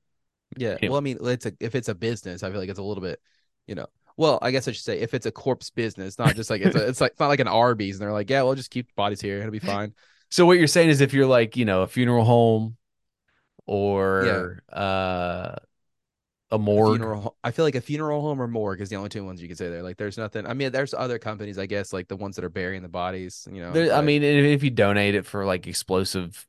Yeah. Anyway. Well, I mean, it's a if it's a business, I feel like it's a little bit, you know. Well, I guess I should say if it's a corpse business, not just like it's a, it's like it's not like an Arby's, and they're like, yeah, we'll just keep bodies here, it'll be fine. So what you're saying is if you're like, you know, a funeral home or uh a A morgue. Funeral, I feel like a funeral home or morgue is the only two ones you can say there. Like, there's nothing. I mean, there's other companies, I guess, like the ones that are burying the bodies. You know, there- I mean, if you donate it for like explosive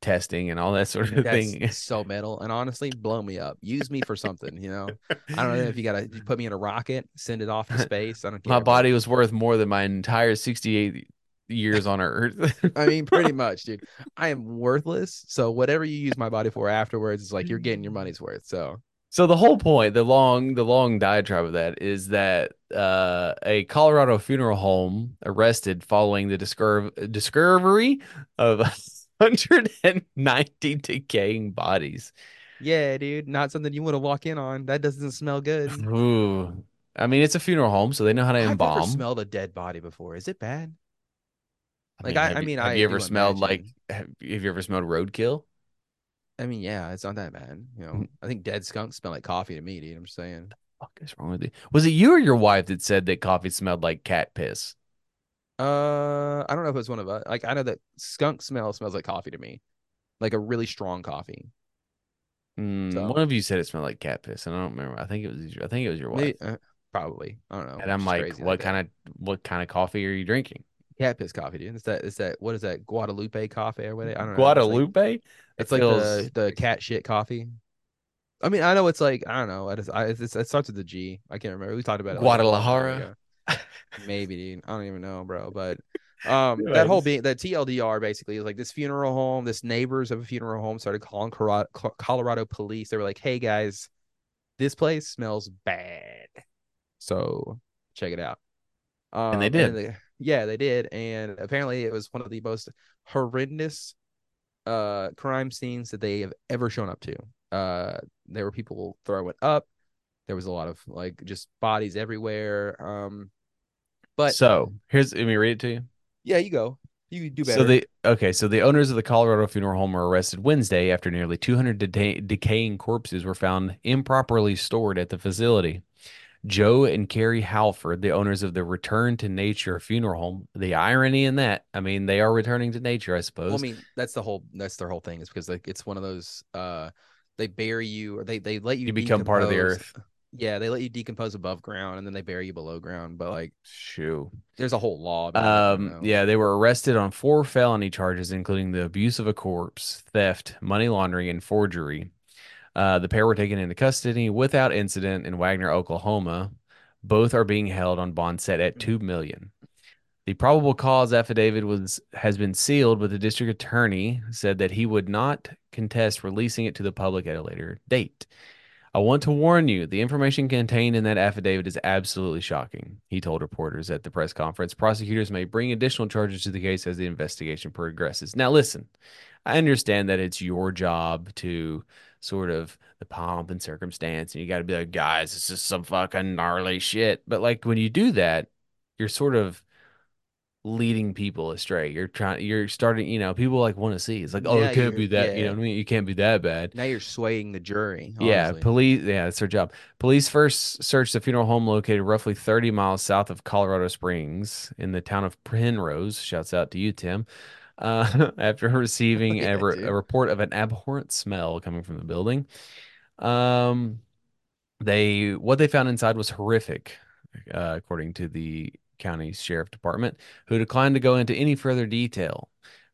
testing and all that sort of that's thing. so metal. And honestly, blow me up. Use me for something. You know, I don't know if you gotta you put me in a rocket, send it off to space. I don't care. My body was worth more than my entire 68 years on Earth. I mean, pretty much, dude. I am worthless. So whatever you use my body for afterwards is like you're getting your money's worth. So So the whole point, the long, the long diatribe of that is that uh, a Colorado funeral home arrested following the discover- discovery of 190 decaying bodies. yeah, dude, not something you want to walk in on. That doesn't smell good. Ooh, I mean, it's a funeral home, so they know how to I've embalm. smelled a dead body before. Is it bad? I like, mean, I- have I you- mean, have I you ever smelled like? Have, have you ever smelled roadkill? I mean, yeah, it's not that bad. You know, mm. I think dead skunks smell like coffee to me, dude. I'm just saying. fuck is wrong with you? Was it you or your wife that said that coffee smelled like cat piss? Uh, I don't know if it was one of us. Like I know that skunk smell smells like coffee to me, like a really strong coffee. Mm, So one of you said it smelled like cat piss, and I don't remember. I think it was. I think it was your wife. maybe, uh, probably. I don't know. And I'm like, what that. kind of what kind of coffee are you drinking? cat piss coffee, dude? It's that. It's that. What is that? Guadalupe coffee or what? I don't know. It's like, Guadalupe. it's It like the the cat shit coffee. I mean, I know it's like I don't know. I just, I, it's, it starts with the G. I can't remember. We talked about it. like, Guadalajara? Maybe, dude. I don't even know, bro. But um, that whole being that TLDR basically is like this funeral home. This neighbors of a funeral home started calling Colorado, Colorado police. They were like, "Hey guys, this place smells bad, so check it out." Um, And they did. they- yeah, they did, and apparently it was one of the most horrendous uh crime scenes that they have ever shown up to. Uh, there were people throwing up. There was a lot of like just bodies everywhere. Um, but so here's let me read it to you. yeah, you go. You do better. So the okay, so the owners of the Colorado funeral home were arrested Wednesday after nearly 200 deta- decaying corpses were found improperly stored at the facility. Joe and Carie Hallford, the owners of the Return to Nature funeral home, the irony in that, I mean, they are returning to nature, I suppose. Well, I mean, that's the whole that's their whole thing is because like it's one of those uh they bury you or they they let you You become part of the earth. Yeah, they let you decompose above ground and then they bury you below ground. But like Shoo. there's a whole law. About it, I don't Um, know. yeah, they were arrested on four felony charges, including the abuse of a corpse, theft, money laundering, and forgery. Uh, the pair were taken into custody without incident in Wagoner, Oklahoma. Both are being held on bond set at two million. The probable cause affidavit was has been sealed, but the district attorney said that he would not contest releasing it to the public at a later date. I want to warn you, the information contained in that affidavit is absolutely shocking, he told reporters at the press conference. Prosecutors may bring additional charges to the case as the investigation progresses. Now, listen, I understand that it's your job to sort of the pomp and circumstance, and you got to be like, guys, this is some fucking gnarly shit. But like when you do that, you're sort of leading people astray. You're trying, you're starting, you know, people like want to see. It's like, oh, Yeah, it can't be that, you know what I mean? You can't be that bad. Now you're swaying the jury. Yeah, police. Yeah, that's their job. Police first searched the funeral home located roughly 30 miles south of Colorado Springs in the town of Penrose. Shouts out to you, Tim. Uh, after receiving Yeah, a, re- a report of an abhorrent smell coming from the building, um, they what they found inside was horrific, uh, according to the county's sheriff department, who declined to go into any further detail.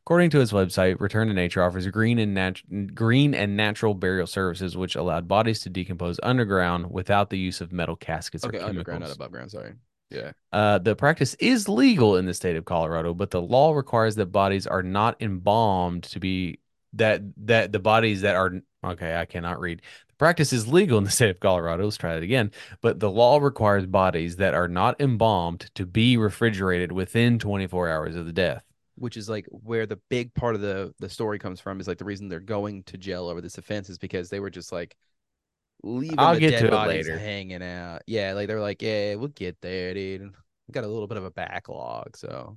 According to his website, Return to Nature offers green and nat- green and natural burial services, which allowed bodies to decompose underground without the use of metal caskets Okay, or underground, not above ground. Sorry. Yeah. Uh, the practice is legal in the state of Colorado, but the law requires that bodies are not embalmed to be that that the bodies that are okay. I cannot read. Practice is legal in the state of Colorado. Let's try that again. But the law requires bodies that are not embalmed to be refrigerated within 24 hours of the death. which is like where the big part of the the story comes from is like the reason they're going to jail over this offense is because they were just like leaving I'll the get dead to bodies later. hanging out. Yeah, like they're like, yeah, we'll get there, dude. We got a little bit of a backlog, so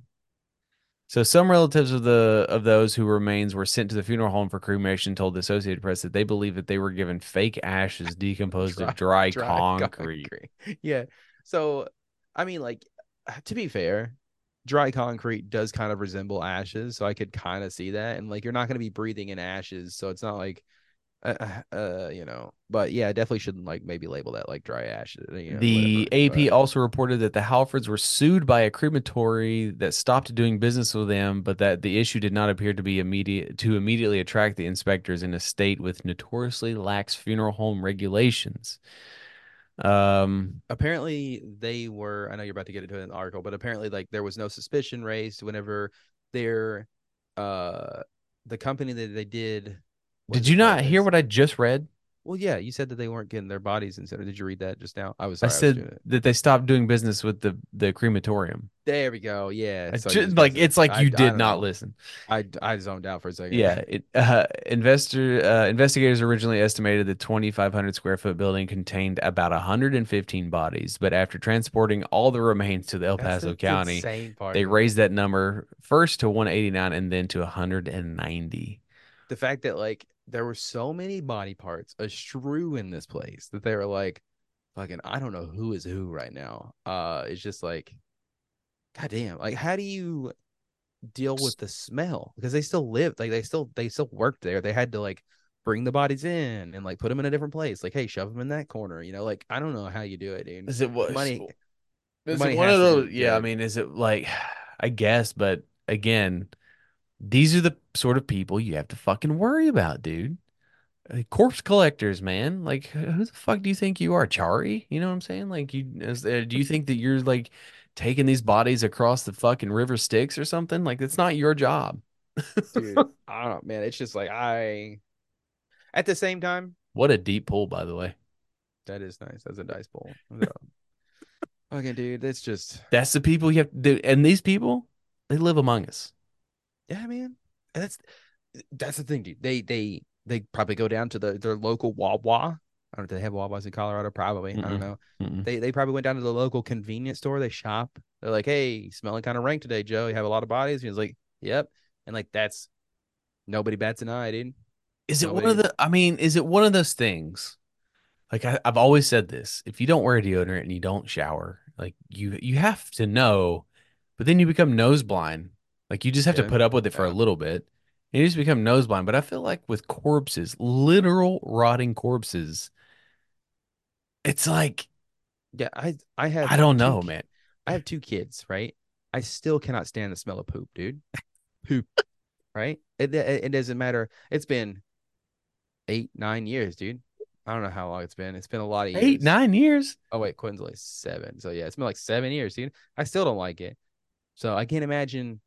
So some relatives of the of those who remains were sent to the funeral home for cremation told the Associated Press that they believe that they were given fake ashes decomposed of dry, concrete. Yeah. So, I mean, like, to be fair, dry concrete does kind of resemble ashes. So I could kind of see that. And like, you're not going to be breathing in ashes. So it's not like, uh, uh, you know, but yeah, I definitely shouldn't like maybe label that like dry ashes. You know, The whatever, AP but- also reported that the Hallfords were sued by a crematory that stopped doing business with them, but that the issue did not appear to be immediate to immediately attract the inspectors in a state with notoriously lax funeral home regulations. Um, apparently they were i know you're about to get into an article but apparently like there was no suspicion raised whenever their uh the company that they did did you not hear what I just read? well yeah you said that they weren't getting their bodies instead did you read that just now i was I sorry, was doing said it. that they stopped doing business with the the crematorium. there we go yeah I so just like it's like I- you I did don't know. listen. i i zoned out for a second Yeah, it, uh, investor uh, investigators originally estimated the 2,500 square foot building contained about 115 bodies, but after transporting all the remains to the El That's Paso County, they raised that number first to 189 and then to 190. the fact that like there were so many body parts a strew in this place that they were like fucking I don't know who is who right now. Uh it's just like god damn. Like how do you deal with the smell? Because they still live like they still they still worked there. They had to like bring the bodies in and like put them in a different place. Like, hey, shove them in that corner. You know, like I don't know how you do it, dude. Is it what Money. Is money it one of those? Yeah, I mean, is it like I guess, but again, these are the sort of people you have to fucking worry about, dude. Corpse collectors, man. Like, who the fuck do you think you are, Charon? You know what I'm saying? Like, you uh, do you think that you're like taking these bodies across the fucking river Styx or something? Like, that's not your job. dude. I don't man. It's just like I at the same time, What a deep pull, by the way. that is nice. That's a dice pull. So, Fucking dude, that's just That's the people you have to do. And these people, they live among us. Yeah, man. And that's that's the thing, dude. They they they probably go down to the their local Wawa. I don't know if they have Wawas in Colorado. Probably. I Mm-mm. don't know. Mm-mm. They they probably went down to the local convenience store. They shop. They're like, hey, smelling kind of rank today, Joe. You have a lot of bodies. And he's like, yep. And like that's nobody bats an eye, dude. Is it one of the, I mean, is it one of those things? Like I, I've always said this, if you don't wear deodorant and you don't shower, like you you have to know, but then you become nose blind. Like you just have Yeah. to put up with it for a little bit. And you just become nose blind. But I feel like with corpses, literal rotting corpses, it's like Yeah, I I have I don't know, ki- man. I have two kids, right? I still cannot stand the smell of poop, dude. Poop, right? It, it it doesn't matter. It's been eight, nine years, dude. I don't know how long it's been. It's been a lot of years. Eight, nine years. Oh wait, Quinn's like seven. So yeah, it's been like seven years, dude. I still don't like it. So I can't imagine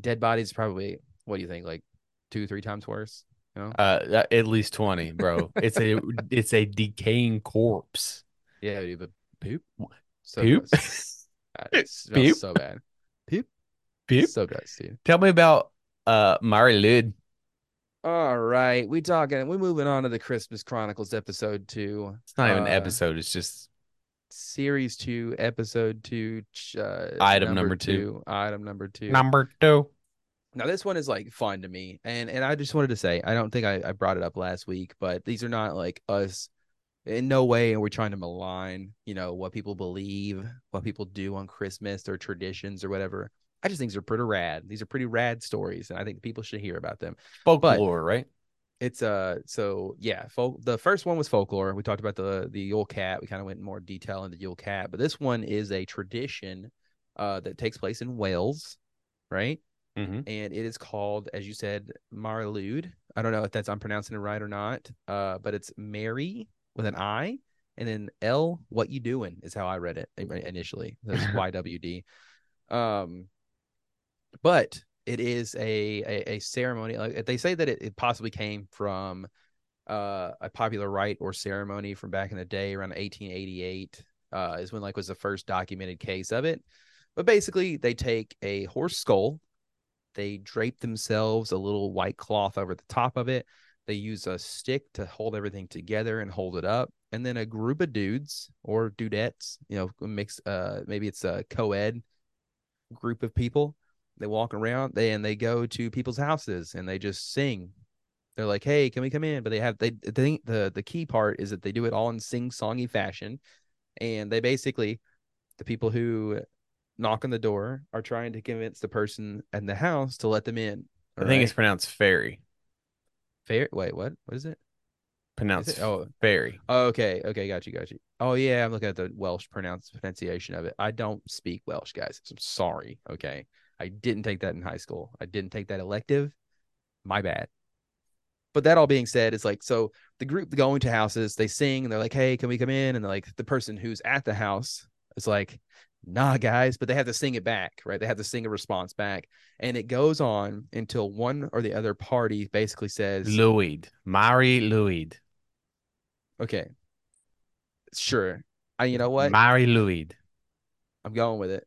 dead bodies probably. What do you think? Like two, three times worse? You know? Uh, at least twenty, bro. It's a it's a decaying corpse. Yeah, dude. But poop. So Poop. God, it smells Poop. so bad. Poop. Poop. So gross, dude. Tell me about uh Mari Lwyd. All right, we talking. We moving on to the Christmas Chronicles episode two, It's not even an Uh, episode. It's just series two, episode two, uh, Item number two. item number two. number two. Now this one is like fun to me, and and I just wanted to say I don't think I, I brought it up last week, but these are not like us. In no way and we're trying to malign, you know, what people believe, what people do on Christmas, their traditions or whatever. I just think these are pretty rad. These are pretty rad stories, and I think people should hear about them. Folklore, right? It's uh so yeah, folk the first one was folklore. We talked about the the Yule Cat. We kind of went in more detail into Yule Cat, but this one is a tradition uh that takes place in Wales, right? Mm-hmm. And it is called, as you said, Marlude. I don't know if that's I'm pronouncing it right or not. Uh, but it's Mary with an I and then L. What you doing is how I read it initially. That's YWD. Um, but it is a a, a ceremony. Like they say that it, it possibly came from uh, a popular rite or ceremony from back in the day around 1888 uh, is when like was the first documented case of it. But basically, they take a horse skull, they drape themselves a little white cloth over the top of it. They use a stick to hold everything together and hold it up, and then a group of dudes or dudettes, you know, mix. Uh, maybe it's a co-ed group of people. They walk around, they and they go to people's houses and they just sing they're like, "Hey, can we come in?" But they have they they the the key part is that they do it all in sing songy fashion, and they basically the people who knock on the door are trying to convince the person in the house to let them in. I think it's pronounced fairy. fair. Wait, what? What is it? Pronounced it? Oh. fairy. Oh, okay, okay, got you, got you. Oh yeah, I'm looking at the Welsh pronounce pronunciation of it. I don't speak Welsh, guys. I'm sorry. Okay, I didn't take that in high school. I didn't take that elective. My bad. But that all being said, it's like so the group going to houses, they sing and they're like, "Hey, can we come in?" And like the person who's at the house is like, "Nah, guys," but they have to sing it back, right? They have to sing a response back, and it goes on until one or the other party basically says, Louis. Mari Louis. "Okay, sure." I, you know what? Mari Louis. I'm going with it.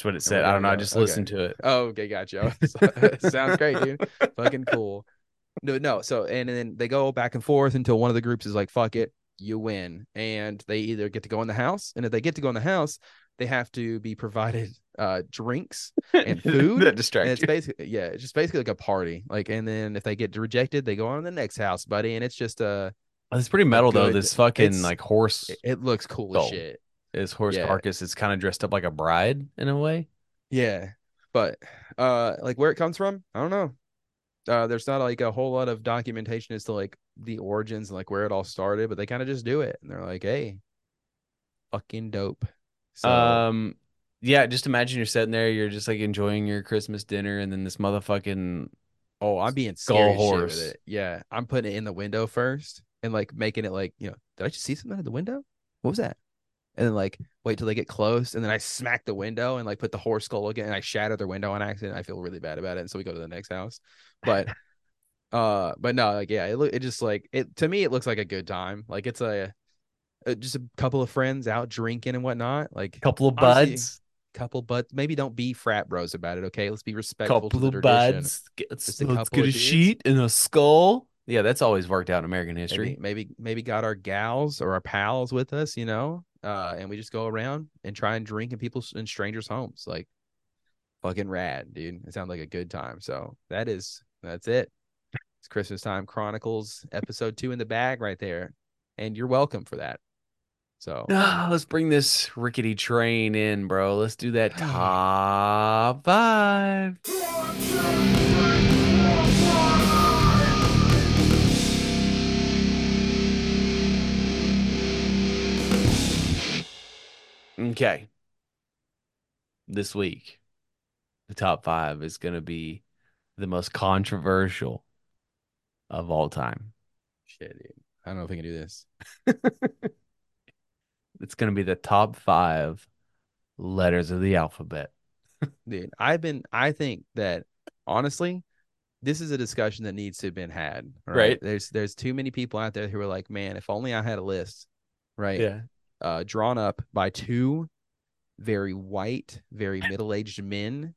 That's what it said. I don't know. I just Okay. listened to it. Oh, okay, gotcha. Sounds great, dude. Fucking cool. No, no. So and then they go back and forth until one of the groups is like, "Fuck it, you win," and they either get to go in the house, and if they get to go in the house, they have to be provided uh drinks and food. that and it's you. basically yeah, it's just basically like a party. Like, and then if they get rejected, they go on to the next house, buddy, and it's just uh It's pretty a metal though. This fucking like horse, it, it looks cool as shit. This horse Yeah, carcass is kind of dressed up like a bride in a way. yeah. But uh, like where it comes from, I don't know. Uh, there's not like a whole lot of documentation as to like the origins and like where it all started, but they kind of just do it, and they're like, hey, fucking dope. So Um, yeah, just imagine you're sitting there, you're just like enjoying your Christmas dinner, and then this motherfucking Oh, I'm being Skull horse. Yeah, I'm putting it in the window first and like making it like, you know, did I just see something at the window? What was that? And then like wait till they get close, and then I smack the window and like put the horse skull again, and I shatter their window on accident. I feel really bad about it, and so we go to the next house. But uh, but no, like yeah, it look it just like it to me. It looks like a good time. Like it's a, a just a couple of friends out drinking and whatnot. Like a couple of Honestly, buds, couple, but maybe don't be frat bros about it. Okay, let's be respectful to couple of buds. Let's, Just a let's couple get of a sheet and a skull. Yeah, that's always worked out in American maybe history. maybe maybe got our gals or our pals with us, you know, uh, and we just go around and try and drink in people's in strangers' homes, like fucking rad, dude. It sounds like a good time. So that is that's it. It's Christmas time Chronicles episode two in the bag right there, and you're welcome for that. So let's bring this rickety train in, bro. Let's do that top five. Okay. This week, the top five is going to be the most controversial of all time. shit, dude. I don't know if we can do this. It's going to be the top five letters of the alphabet. dude i've been i think that honestly this is a discussion that needs to have been had Right? there's there's too many people out there who are like man if only i had a list right uh drawn up by two very white very middle-aged men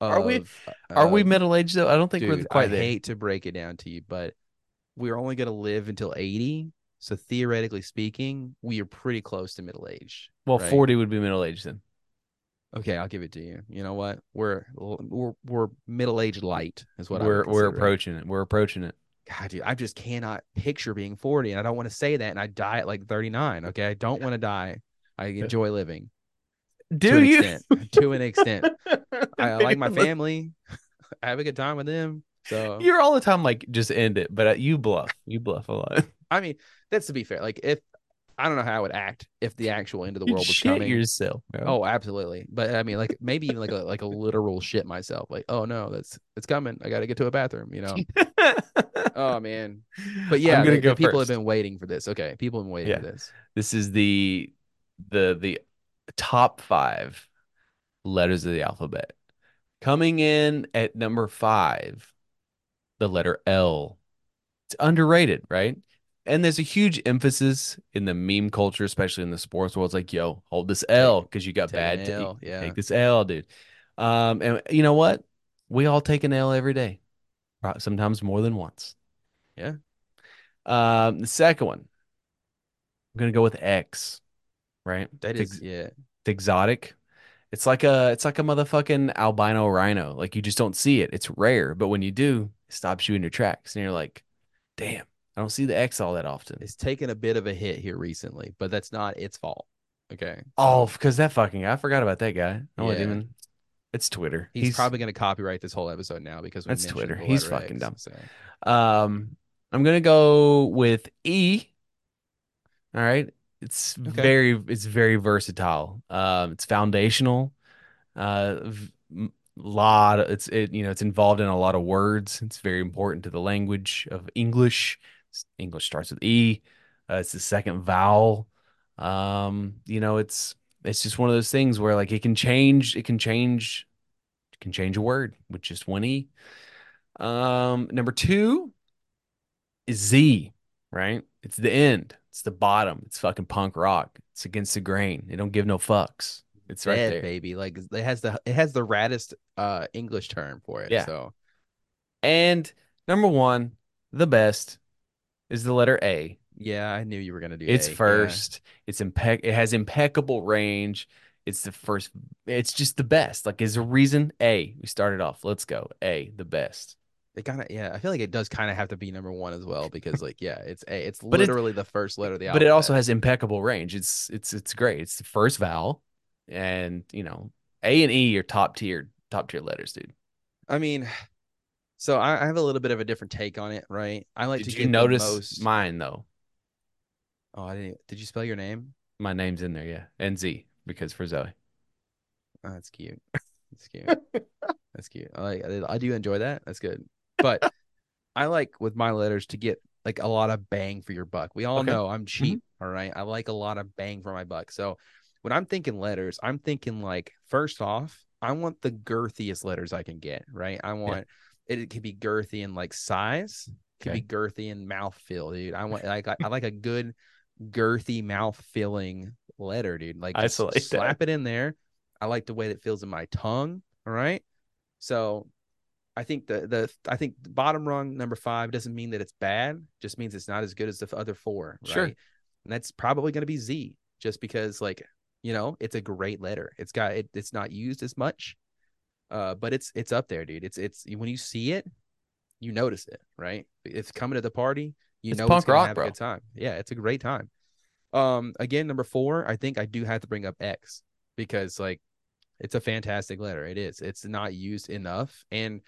Are we- of- Are we middle aged though? I don't think we're dude, quite I there. hate to break it down to you but we're only going to live until 80 so theoretically speaking we are pretty close to middle age well, right? 40 would be middle aged then. Okay, I'll give it to you. You know what? We're we're we're middle aged light is what we're we're approaching it. We're approaching it. God, dude, I just cannot picture being forty, and I don't want to say that, and I die at like thirty nine. Okay, I don't want to die. I enjoy living to Do an you? extent. to an extent, I, I like my family. I have a good time with them. So You're all the time like just end it, but uh, you bluff. You bluff a lot. I mean, that's to be fair. Like if I don't know how I would act if the actual end of the world was shit coming. yourself. bro. Oh, absolutely. But I mean, like maybe even like a like a literal shit myself. Like, oh no, that's it's coming. I got to get to a bathroom. You know. oh man. But yeah, the- go people first. have been waiting for this. Okay, people have been waiting for this. This is the the the top five letters of the alphabet. Coming in at number five, the letter L. It's underrated, right? And there's a huge emphasis in the meme culture, especially in the sports world. It's like, yo, hold this L because you got Take bad. ta- L, yeah. Take this L, dude. Um, and you know what? We all take an L every day, sometimes more than once. Yeah. Um, the second one, I'm gonna go with X, right? That It's is ex- yeah. it's exotic. It's like a it's like a motherfucking albino rhino. Like you just don't see it. It's rare, but when you do, it stops you in your tracks, and you're like, damn, I don't see the X all that often. It's taken a bit of a hit here recently, but that's not its fault. Okay. Oh, because that fucking guy. I forgot about that guy. I Yeah. even. It's Twitter. He's, probably going to copyright this whole episode now because That's Twitter. He's fucking X, dumb. So Um, I'm gonna go with E. All right. It's Okay. very it's very versatile. Um, it's foundational. Uh, v- lot. Of, it's it you know it's involved in a lot of words. It's very important to the language of English. English starts with E. Uh, it's the second vowel. Um, you know it's it's just one of those things where like it can change. It can change. It can change a word with just one E. Um, number two is Z, right? It's the end. It's the bottom. It's fucking punk rock. It's against the grain. They don't give no fucks. It's right Dead, there. baby. Like it has the it has the raddest uh English term for it. Yeah. So And number one, the best, is the letter A. yeah, I knew you were gonna do It's A. Yeah. first. It's impec. It has impeccable range. It's the first. It's just the best. Like, is a reason A. We started off. Let's go. A, the best. It kind of yeah. I feel like it does kind of have to be number one as well because like yeah, it's a it's literally the first letter of the album. but alphabet. it also has impeccable range. It's it's it's great. It's the first vowel, and you know, A and E are top tier top tier letters, dude. I mean, so I, I have a little bit of a different take on it, right? I like Did to you notice most. mine though? oh, I didn't. Did you spell your name? My name's in there, yeah, and Z because for Zoe. Oh, that's cute. That's cute. That's cute. I like. I, do enjoy that. That's good. But I like with my letters to get like a lot of bang for your buck. We all Okay. know I'm mm-hmm. cheap. all right. I like a lot of bang for my buck. So when I'm thinking letters, I'm thinking like first off, I want the girthiest letters I can get. Right. I want it, it could be girthy in like size. It could Okay. be girthy in mouth feel, dude. I want like I, I like a good girthy mouth filling letter, dude. Like just Isolate that. slap it in there. I like the way that feels in my tongue. All right. So I think the the I think the bottom rung number five doesn't mean that it's bad, just means it's not as good as the other four, right? Sure. And that's probably going to be Z, just because like you know it's a great letter. It's got it, it's not used as much, uh, but it's it's up there, dude. It's it's when you see it, you notice it, right? It's coming to the party, you It's know punk it's gonna rock, have bro. a good time. Yeah, it's a great time. Um, again, number four, I think I do have to bring up X because like it's a fantastic letter. It is. It's not used enough, and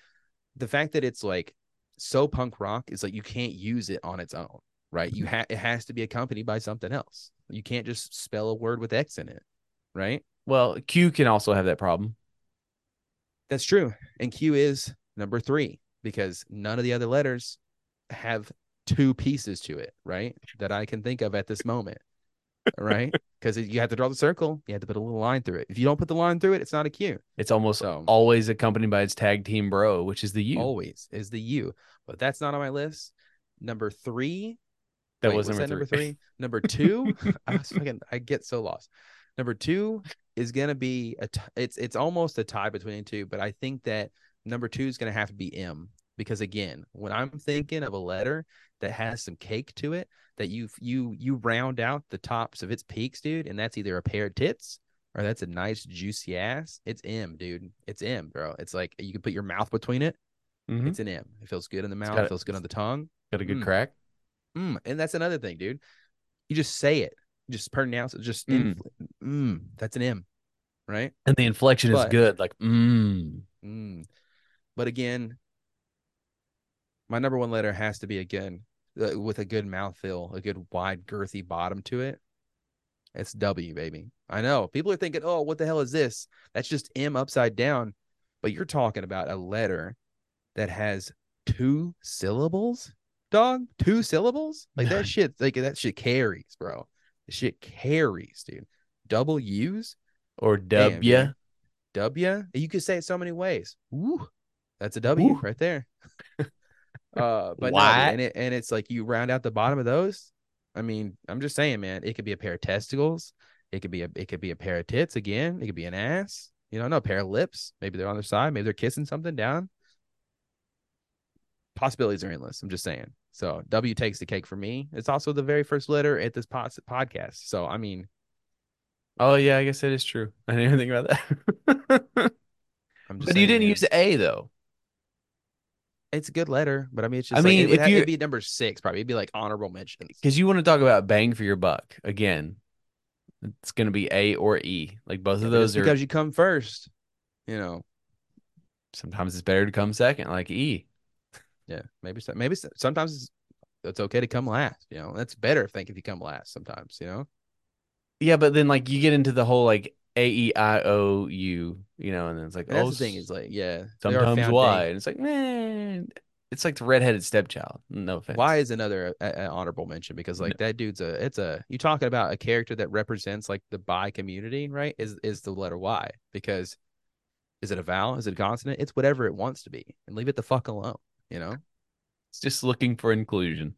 the fact that it's like so punk rock is like you can't use it on its own, right? You have it has to be accompanied by something else. You can't just spell a word with X in it, right? Well, Q can also have that problem. That's true. And Q is number three because none of the other letters have two pieces to it, right? That I can think of at this moment, right? Because you have to draw the circle, you have to put a little line through it. If you don't put the line through it, it's not a Q. It's almost So- always accompanied by its tag team bro, which is the U. Always is the U, but that's not on my list. Number three that Wait, was number that three. number three. Number two, ah, I was fucking, I get so lost. Number two is gonna be a. T- it's it's almost a tie between the two, but I think that number two is gonna have to be M because again, when I'm thinking of a letter that has some cake to it, that you you you round out the tops of its peaks, dude, and that's either a pair of tits or that's a nice juicy ass. It's M, dude. It's M, bro. It's like you can put your mouth between it. Mhm. It's an M. It feels good in the mouth. It feels good on the tongue. Got a good Mm. crack. Mm, and that's another thing, dude. You just say it, just pronounce it. Just Mm. infl- mm, that's an M, right? And the inflection is good. Like, mmm. Mm. But again, my number one letter has to be again uh, with a good mouth mouthfeel, a good wide, girthy bottom to it. It's W, baby. I know people are thinking, "Oh, what the hell is this?" That's just M upside down. But you're talking about a letter that has two syllables, dog. Two syllables, like that shit. Like that shit carries, bro. The shit carries, dude. Double U's. Or Damn, W. dude. W. You could say it so many ways. Woo. That's a W Woo. right there. uh, but no, Why? and it and it's like you round out the bottom of those. I mean, I'm just saying, man. It could be a pair of testicles. It could be a it could be a pair of tits again. It could be an ass. You know, no a pair of lips. Maybe they're on their side. Maybe they're kissing something down. Possibilities are endless. I'm just saying. So W takes the cake for me. It's also the very first letter at this pod- podcast. So I mean, Oh yeah, I guess it is true. I didn't even think about that. I'm just. but you didn't man. use A though. It's a good letter, but I mean, it's just. I like, mean, it would if you- it'd be number six, probably. It'd be like honorable mention Because you want to talk about bang for your buck again. It's gonna be A or E. Like both Yeah, of those are because you come first. You know, sometimes it's better to come second, like E. yeah, maybe so- maybe so- sometimes it's, it's okay to come last. You know, that's better. I think if you come last sometimes. You know, Yeah, but then like you get into the whole like A E I O U, you know, and then it's like and oh, the thing is like, yeah, sometimes Y, foundation- and it's like man, it's like the redheaded stepchild. No offense. Y is another uh, uh, honorable mention because like that dude's a it's a you talking about a character that represents like the bi community, right? Is is the letter Y because is it a vowel? Is it a consonant? It's whatever it wants to be, and leave it the fuck alone. You know. It's just looking for inclusion.